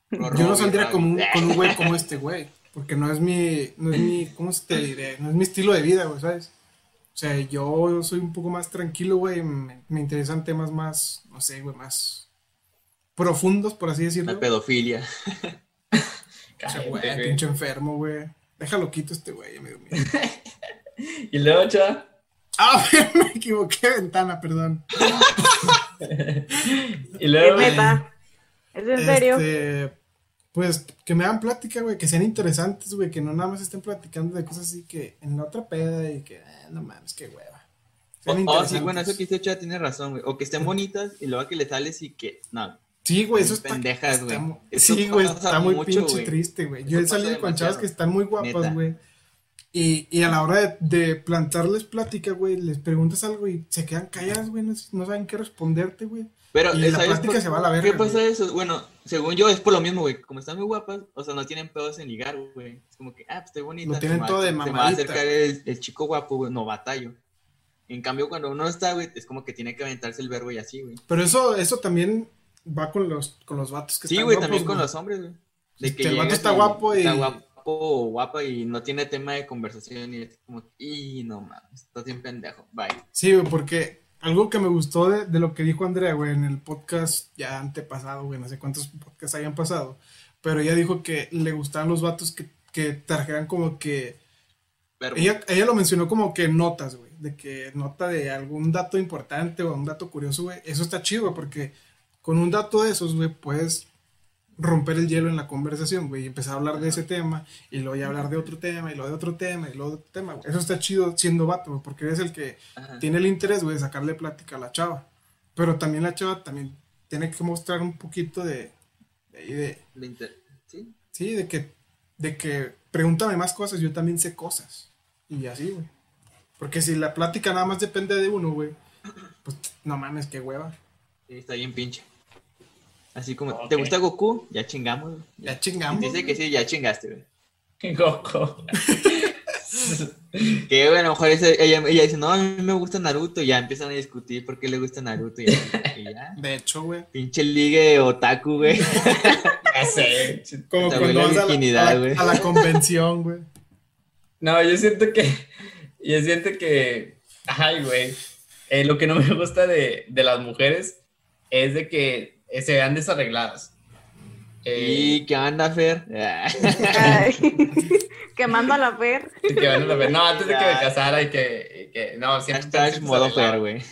Puro Yo no saldría con un, con un güey como este, güey. Porque no es mi. No es mi. ¿Cómo se te diré? No es mi estilo de vida, güey, ¿sabes? O sea, yo soy un poco más tranquilo, güey. Me, me interesan temas más, no sé, güey, más profundos, por así decirlo. La pedofilia. O sea, güey, pinche enfermo, güey. Déjalo quito este güey, ya me dio miedo. Y luego, Ochoa. Ah, me equivoqué ventana, perdón. Y luego, ¿Es neta? ¿Es en serio? Este, pues que me hagan plática, güey, que sean interesantes, güey, que no nada más estén platicando de cosas así que en la otra peda y que, ah, no mames, qué hueva. Oh, oh, sí, bueno, eso que dice Ochoa tiene razón, güey. O que estén bonitas y luego que le sales y que. No. Sí, güey, eso está. pendejas, güey. Sí, güey, está muy mucho, pinche triste, güey. Yo he salido con chavas que están muy guapas, güey. Y, y a la hora de, de plantarles plática, güey, les preguntas algo y se quedan calladas, güey, no, no saben qué responderte, güey. Pero, Y la ¿sabes plática por- se va a la verga, ¿Qué pasa güey. eso? Bueno, según yo, es por lo mismo, güey. Como están muy guapas, o sea, no tienen pedos en ligar, güey. Es como que, ah, pues estoy bonita. Lo tienen se todo va- de Se me va a mamadita. acercar el, el chico guapo, güey, no batallo. En cambio, cuando uno está, güey, es como que tiene que aventarse el verbo y así, güey. Pero eso, eso también va con los, con los vatos que Sí, están güey, guapos, también con güey. los hombres, güey. Que el vato está guapo y- Está guapo o guapa y no tiene tema de conversación y es como, y no mames, estás bien pendejo, bye. Sí, güey, porque algo que me gustó de, de lo que dijo Andrea, güey, en el podcast ya antepasado, güey, no sé cuántos podcasts hayan pasado, pero ella dijo que le gustaban los vatos que, que trajeran como que... Ella, ella lo mencionó como que notas, güey, de que nota de algún dato importante o un dato curioso, güey. Eso está chido, güey, porque con un dato de esos, güey, puedes romper el hielo en la conversación, güey, y empezar a hablar de ese tema, y luego ya hablar de otro tema, y luego de otro tema, y luego de otro tema, güey. Eso está chido siendo vato, güey, porque eres el que Ajá. tiene el interés, güey, de sacarle plática a la chava. Pero también la chava también tiene que mostrar un poquito de, de, de- De ¿Sí? sí, de que, de que pregúntame más cosas, yo también sé cosas. Y así, güey. Porque si la plática nada más depende de uno, güey, pues no mames, qué hueva. Sí, está bien pinche. Así como. ¿te gusta Goku? Ya chingamos. güey. Ya chingamos. Dice que sí, ya chingaste, güey. Goku. Que bueno, a lo mejor ese- ella, ella dice, no, a mí me gusta Naruto. Y ya empiezan a discutir por qué le gusta Naruto. Y, y ya. De hecho, güey. Pinche ligue otaku, güey. Ya sé. Como cuando vas a la, a la- güey. a la convención, güey. No, yo siento que. Yo siento que. Ay, güey. eh, lo que no me gusta de, de las mujeres es de que eh, se vean desarregladas. Eh, ¿Y qué anda, Fer? Quemando a la Fer. que van a ver- No, antes de que me casara y que, y que- no, siempre Hashtag modo. Fer, güey.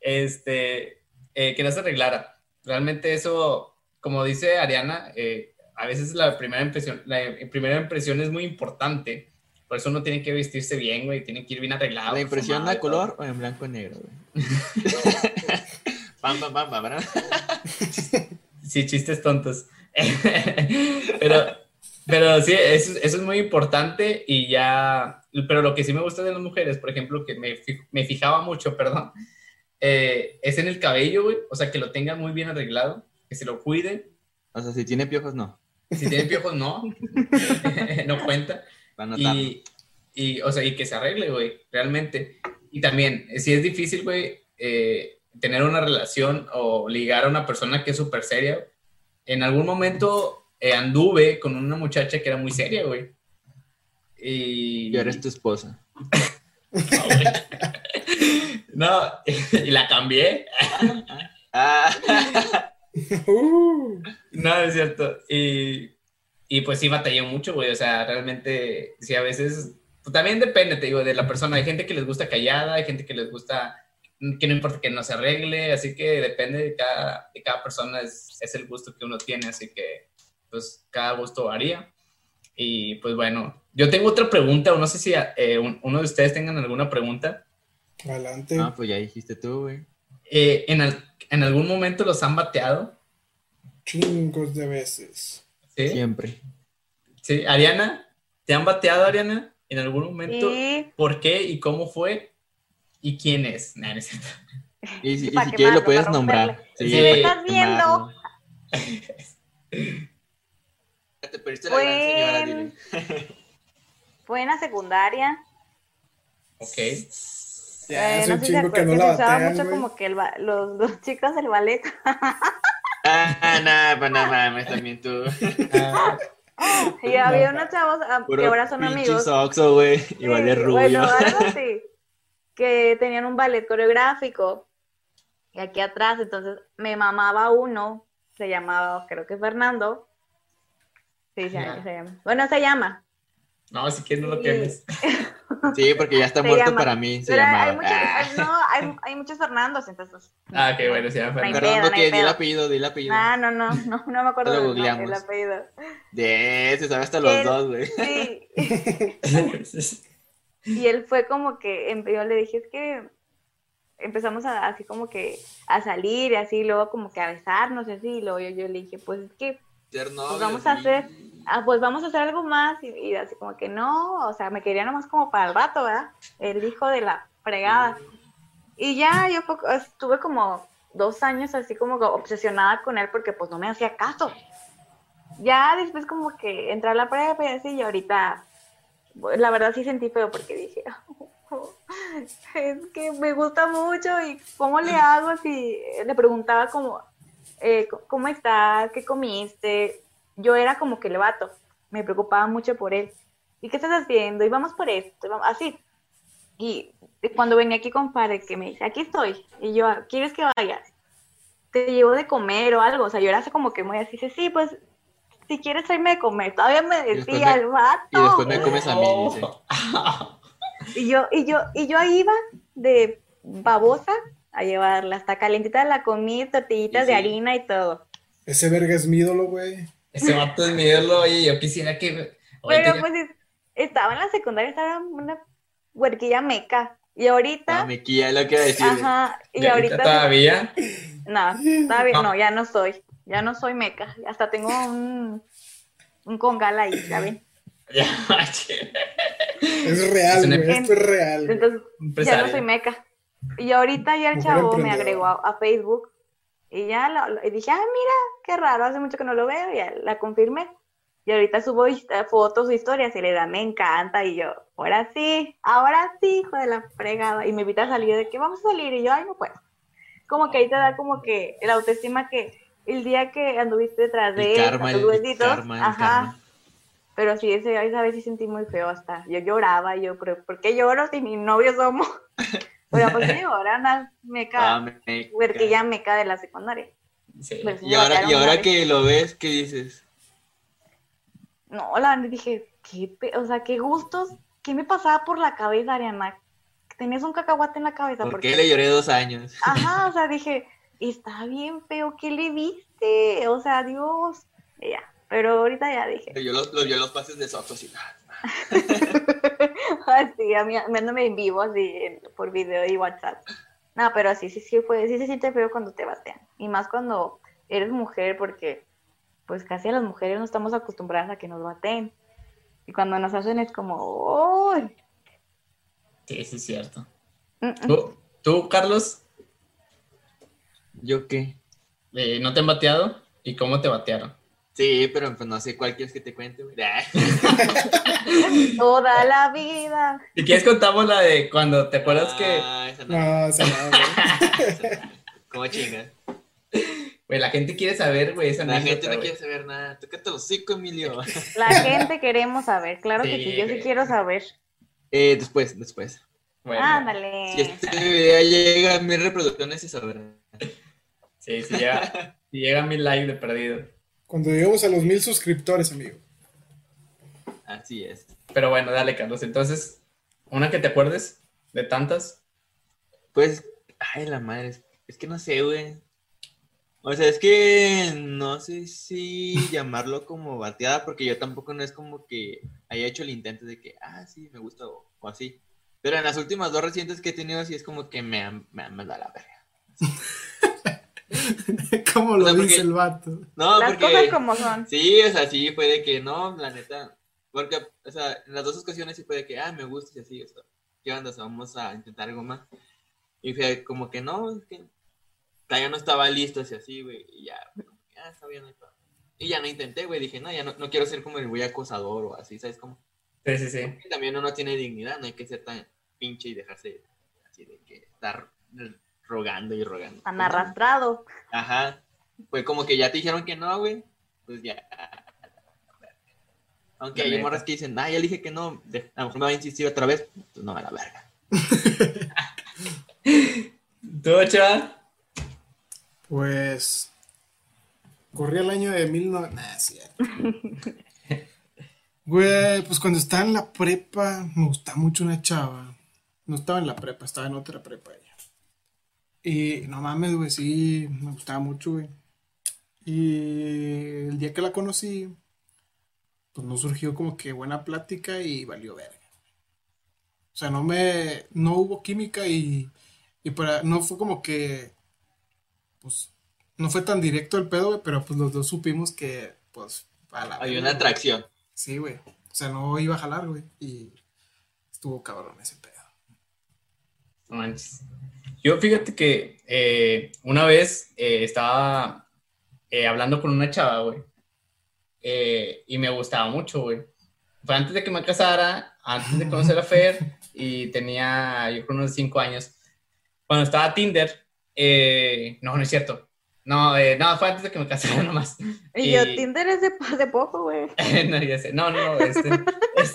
Este, eh, que no se arreglara. Realmente eso, como dice Ariana, eh, a veces la primera impresión, la primera impresión es muy importante. Por eso uno tiene que vestirse bien, güey, tiene que ir bien arreglado. ¿La impresión y todo. color o en blanco y negro, güey? pam, pam, pam, pam, ¿verdad? Sí, chistes tontos. pero, pero sí, eso, eso es muy importante y ya, pero lo que sí me gusta de las mujeres, por ejemplo, que me, me fijaba mucho, perdón, eh, es en el cabello, güey, o sea, que lo tengan muy bien arreglado, que se lo cuiden. O sea, si tiene piojos, no. Si tienen piojos, no, no cuenta. Y, y, o sea, y que se arregle, güey, realmente. Y también, si es difícil, güey, eh, tener una relación o ligar a una persona que es súper seria. En algún momento eh, anduve con una muchacha que era muy seria, güey. Y... Y eres tu esposa. No, güey. No, y la cambié. Ah, No, es cierto. Y, y pues sí batallé mucho, güey. O sea, realmente, sí, a veces, pues, también depende, te digo, de la persona. Hay gente que les gusta callada, hay gente que les gusta que no importa que no se arregle, así que depende de cada, de cada persona, es, es el gusto que uno tiene, así que pues cada gusto varía. Y pues bueno, yo tengo otra pregunta, o no sé si eh, un- uno de ustedes tengan alguna pregunta. adelante. ah, pues ya dijiste tú, güey. Eh, ¿en, al- ¿En algún momento los han bateado? Chingos de veces. ¿Sí? Siempre. Sí, Ariana, ¿te han bateado, Ariana? ¿En algún momento? Y ¿Por qué y cómo fue? ¿Y quién es? Nah, no es cierto. Y si, y Pa' si quieres lo puedes nombrar. Si me estás viendo. Te perdiste la Fue gran señora, dile. en- fue en la secundaria. Ok. Ya, Eh, no un sé si se que no la se usaba batean, mucho güey. como que el ba- los, los chicos del ballet. Ah, no, pues no mames, también tú. Ah, Y había unos chavos ah, que ahora son amigos. Oxxo, güey. Y vale Sí, rubio. Bueno, algo así. Que tenían un ballet coreográfico. Y aquí atrás, entonces me mamaba uno. Se llamaba, creo que Fernando. Sí, se, Ya. se llama. Bueno, se llama. No, si quieres no lo quemes. Sí, porque ya está Se muerto llama. para mí. Se Pero llamaba. hay muchos, Ah. hay- no, hay, hay muchos Fernandos, entonces. Ah, qué bueno, se llama No Fernando. Fernando, no ¿qué? Di el apellido, di el apellido. Ah, no, no, no, no me acuerdo Lo del el googleamos. apellido. De, se sabe hasta los ¿Qué? dos, güey. Sí. Y él fue como que, em- yo le dije, es que empezamos a, así como que a salir y así, luego como que a besarnos y así, y luego yo, yo le dije, pues es que, pues vamos a hacer, ah, pues vamos a hacer algo más, y, y así como que no, o sea, me quería nomás como para el rato, ¿verdad? El hijo de la fregada. Y ya yo estuve como dos años así como obsesionada con él porque pues no me hacía caso. Ya después como que entré a la prepa y así, y ahorita la verdad sí sentí feo porque dije, es que me gusta mucho y cómo le hago si le preguntaba como, eh, ¿cómo estás? ¿Qué comiste? Yo era como que el vato, me preocupaba mucho por él. ¿Y qué estás haciendo? Y vamos por esto, vamos- así. Y cuando venía aquí con padre que me dice, aquí estoy, y yo, ¿quieres que vaya? Te llevo de comer o algo, o sea, yo era como que muy así, dice, sí, pues, si quieres traerme de comer, todavía me decía me- el vato. Y después me comes a mí, Oh. dice. Y yo, y yo, y yo ahí iba de babosa a llevarla hasta calentita la comida, tortillitas de harina y todo. ese verga es mi ídolo, güey. Ese vato es mi ídolo, oye, yo quisiera que... Pero pues es- estaba en la secundaria, estaba una huerquilla meca. Y ahorita, Ah, me quilla lo que iba a decir. ajá, y y ahorita ahorita, todavía... no, todavía No. no, ya no soy, ya no soy meca. Hasta tengo un, un congal ahí, ¿saben? Ya, Es real, Es. Esto es real. Entonces, ya no soy meca. Y ahorita ya el Mujer chavo me agregó a, a Facebook y ya lo- lo- y dije, ah, mira, qué raro, hace mucho que no lo veo y ya la confirmé. Y ahorita subo fotos o historias y le da, me encanta. Y yo, ahora sí, ahora sí, hijo de la fregada. Y me invita a salir de que vamos a salir y yo, ay, no puedo. Como que ahí te da como que la autoestima que el día que anduviste detrás de El él, karma, el, el ajá, karma. pero sí, ese, esa vez sí sentí muy feo hasta. Yo lloraba, yo, pero ¿por qué lloro si mi novio somos? Pero pues sí, ahora una meca, Ah, me- huerquilla meca de la secundaria. Sí. Pues, Y ahora, y ahora que lo ves, ¿qué dices? No, la dije, qué, pe- o sea, qué gustos, ¿qué me pasaba por la cabeza, Ariana? Tenías un cacahuate en la cabeza. ¿Por porque- qué le lloré dos años? Ajá, o sea, dije, está bien feo, ¿qué le viste? O sea, Dios. Y ya, pero ahorita ya dije, Yo los, los, yo los pases de Soto, así. Ay, sí, a mí, en vivo así por video y WhatsApp. No, pero sí, sí, sí, fue, sí se siente feo cuando te batean. Y más cuando eres mujer, porque pues casi a las mujeres no estamos acostumbradas a que nos baten. Y cuando nos hacen es como, ¡Uy! Sí, sí, es cierto. Mm, mm. ¿Tú, tú, Carlos, ¿Yo qué? eh, no te han bateado? ¿Y cómo te batearon? Sí, pero pues no sé cuál quieres que te cuente, güey. Toda la vida. Si quieres contamos la de cuando te acuerdas que Ah, esa no. No, o sea, no, güey. esa no. ¿Cómo chingas? güey, la gente quiere saber, güey, esa La gente no güey. quiere saber nada. Tócate los hocico, Emilio. La gente queremos saber, claro que Sí, sí, yo sí güey. quiero saber. Eh, después, después. Bueno, Ándale. Si este video llega a mil reproducciones, se sabrá. Sí, sí llega, si llega a mil likes de perdido. Cuando lleguemos a los mil suscriptores, amigo. Así es. Pero bueno, dale, Carlos. Entonces, una que te acuerdes de tantas. Pues, ay, la madre. es- Es que no sé, güey. O sea, es que no sé si llamarlo como bateada, porque yo tampoco no es como que haya hecho el intento de que, ah, sí, me gusta o, o así. Pero en las últimas dos recientes que he tenido, sí es como que me han, me han mandado a la verga. ¿Cómo lo O sea, dice porque- el vato? No, Las porque. cosas como son. Sí, o sea, sí fue de que no, la neta. Porque, o sea, en las dos ocasiones sí fue de que, ah, me gusta y así, o sea, ¿qué onda? O sea, vamos a intentar algo más. Y fue como que no, es que todavía no estaba listo, así, así, güey. Y ya, que, ah, está bien. Y ya no intenté, güey. Dije, no, ya no, no quiero ser como el güey acosador o así, ¿sabes cómo? Sí, sí, sí. También uno tiene dignidad, no hay que ser tan pinche y dejarse así de que estar rogando y rogando. Tan arrastrado. Ajá. Fue como que ya te dijeron que no, güey. Pues ya. Aunque La hay neta. morras que dicen, ah, ya le dije que no, de- a lo mejor me va a insistir otra vez. Pues no, a la verga. ¿Tú, chaval? Pues. Corría el año de mil no... Nah, cierto. Güey, pues cuando estaba en la prepa, me gustaba mucho una chava. No estaba en la prepa, estaba en otra prepa ella. Y no mames, güey, sí, me gustaba mucho, güey. Y el día que la conocí, pues no surgió como que buena plática y valió verga. O sea, no me, no hubo química y, y para, no fue como que, pues, no fue tan directo el pedo, güey, pero pues los dos supimos que, pues, a la Hay verga, una güey. atracción. Sí, güey. O sea, no iba a jalar, güey. Y estuvo cabrón ese pedo. No manches. Yo fíjate que eh, una vez eh, estaba eh, hablando con una chava, güey. eh, y me gustaba mucho, güey. Fue antes de que me casara, antes de conocer a Fer, y tenía, yo creo, unos cinco años. Cuando estaba Tinder, eh, no, no es cierto. No, eh, no, fue antes de que me casara nomás. Y yo, Tinder es de, de poco, güey. no, ya sé. No, no, no, este, es-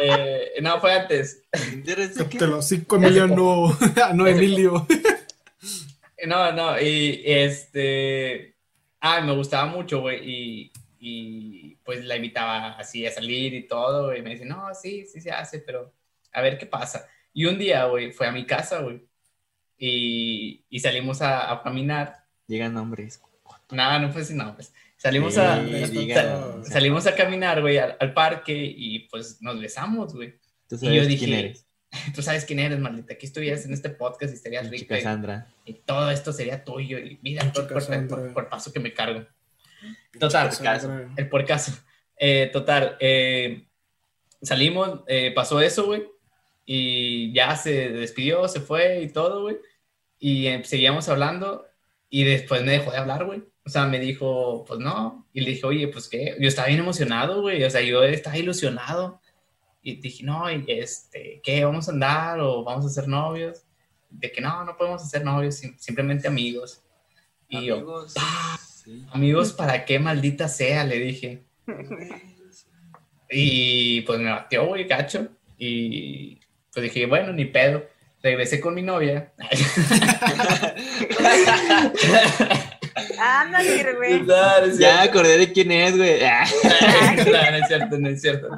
eh, no, fue antes. Los cinco Emilio, no, no Emilio. No, no, y este. Ah, me gustaba mucho, güey, y, y pues la invitaba así a salir y todo, y me dice, no, sí, sí se hace, pero a ver qué pasa. Y un día, güey, fue a mi casa, güey, y, y salimos a, a caminar. Llegan nombres. Nada, no fue sin nombres. Salimos Sí, a, digan. sa- salimos a caminar, güey, al, al parque y pues nos besamos, güey. Tú Y sabes yo dije, quién eres. tú sabes quién eres, maldita, aquí estuvieras en este podcast y estarías rica. y- y todo esto sería tuyo y mira el por, por- por- por paso que me cargo. Total, Cassandra. el por caso. Eh, total, eh, salimos, eh, pasó eso, güey, y ya se despidió, se fue y todo, güey, y eh, seguíamos hablando y después me dejó de hablar, güey. O sea, me dijo, pues no, y le dije, oye, pues qué, yo estaba bien emocionado, güey, o sea, yo estaba ilusionado. Y dije, no, y este, ¿qué? ¿Vamos a andar o vamos a ser novios? De que no, no podemos ser novios, sim- simplemente amigos. Y yo, Amigos. Sí. amigos, ¿para qué maldita sea? Le dije. Y pues me batió, güey, gacho. Y pues dije, bueno, ni pedo. Regresé con mi novia. Ándale, güey. Claro, Ya cierto. acordé de quién es, güey. Ah. Claro, no es cierto, no es cierto.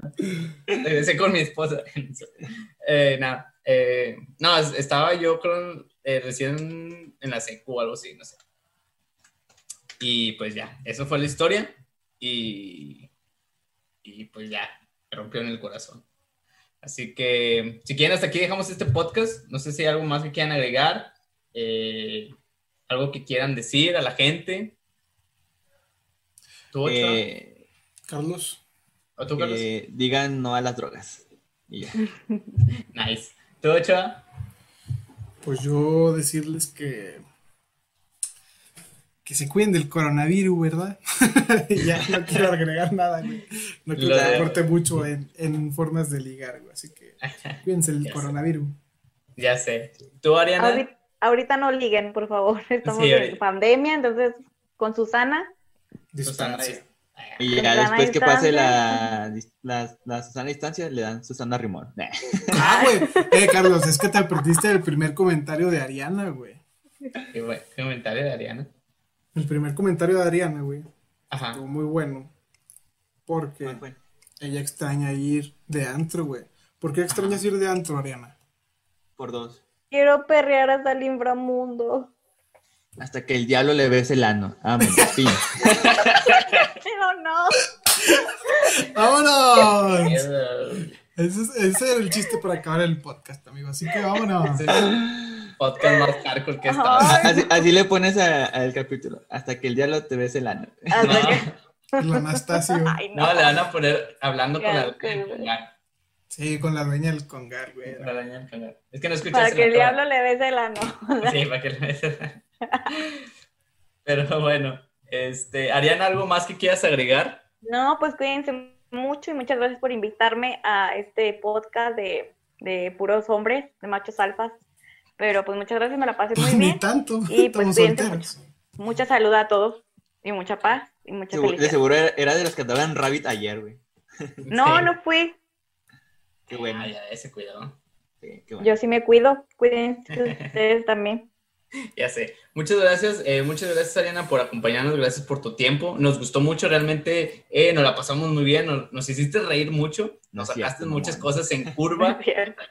Regresé con mi esposa. Eh, nada, eh, no, es- estaba yo con, eh, recién en la secu o algo así, no sé. Y pues ya, eso fue la historia. Y, y pues ya, me rompió en el corazón. Así que, si quieren, hasta aquí dejamos este podcast. No sé si hay algo más que quieran agregar. eh, algo que quieran decir a la gente. ¿Tú? Eh, Carlos. ¿O tú, Carlos? que digan no a las drogas. Y ya. Nice. ¿Tú, Ochoa? Pues yo decirles que que se cuiden del coronavirus, ¿verdad? ya no quiero agregar nada, güey. No quiero que aporte mucho en, en formas de ligar, güey. Así que cuídense del sé. coronavirus. Ya sé. ¿Tú, Ariana? Ahorita, no liguen, por favor. Estamos Sí, en ahorita. pandemia, entonces con Susana. Susana. Distancia. Y Susana ya después que pase la, la, la Susana Distancia, le dan Susana Rimón. Ah, güey. Eh, Carlos, es que te perdiste el primer comentario de Ariana, güey. Qué comentario de Ariana. El primer comentario de Ariana, güey. Ajá. Estuvo muy bueno. Porque ella extraña ir de antro, güey. ¿Por qué extrañas ir de antro, Ariana? Por dos. Quiero perrear hasta el inframundo. Hasta que el diablo le bese el ano. Amén. Fin. Pero no. ¡Vámonos! Es Ese, es- ese era el chiste para acabar el podcast, amigo. Así que vámonos. el podcast más hardcore que estado. Ay. Así, así le pones al capítulo. Hasta que el diablo te bese el ano. Hasta No, que- El Anastasio. Ay, no. no, le van a poner hablando con la Sí, con la dueña del congar, güey. Con la doña del congar. Es que no escuchaste Para que el diablo le bese el ano. Sí, para que le bese. Pero bueno, este, Ariana, ¿algo más que quieras agregar? No, pues cuídense mucho y muchas gracias por invitarme a este podcast de, de puros hombres, de machos alfas. Pero pues muchas gracias, me la pasé muy Pues ni bien. tanto. Y pues cuídense solteros. Mucha salud a todos y mucha paz y mucha de felicidad. seguro era, era de los que andaban Rabbit ayer, güey. No, Sí. no fui. Qué bueno. Ah, ya, ese cuidado. Sí, qué bueno. Yo sí me cuido. Cuídense ustedes también. Ya sé. Muchas gracias, eh, muchas gracias Ariana por acompañarnos, gracias por tu tiempo. Nos gustó mucho, realmente eh, nos la pasamos muy bien, nos, nos hiciste reír mucho, No nos sacaste cierto, muchas cosas en curva.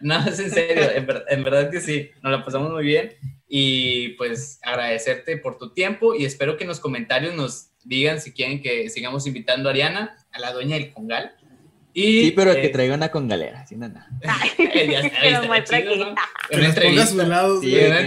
No, es en serio, en, ver- en verdad que sí, nos la pasamos muy bien y pues agradecerte por tu tiempo y espero que en los comentarios nos digan si quieren que sigamos invitando a Ariana, a la dueña del Congal. Y, Sí, pero eh, que traiga una congalera. Sí, nada. eh, ya está, Que muestre chido, aquí. ¿no? Que Una entrevista. Sí, una.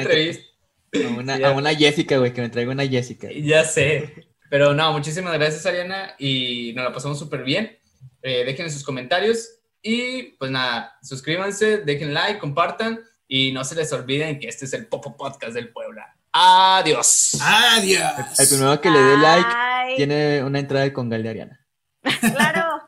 A una, Ya. a una Jessica, güey, que me traiga una Jessica. Ya sé. Pero no, muchísimas gracias, Ariana, y nos la pasamos súper bien. Eh, dejen sus comentarios y pues nada, suscríbanse, dejen like, compartan y no se les olviden que este es el Popo Podcast del Puebla. Adiós. Adiós. El primero que le dé like Ay, tiene una entrada de congal de Ariana. Claro.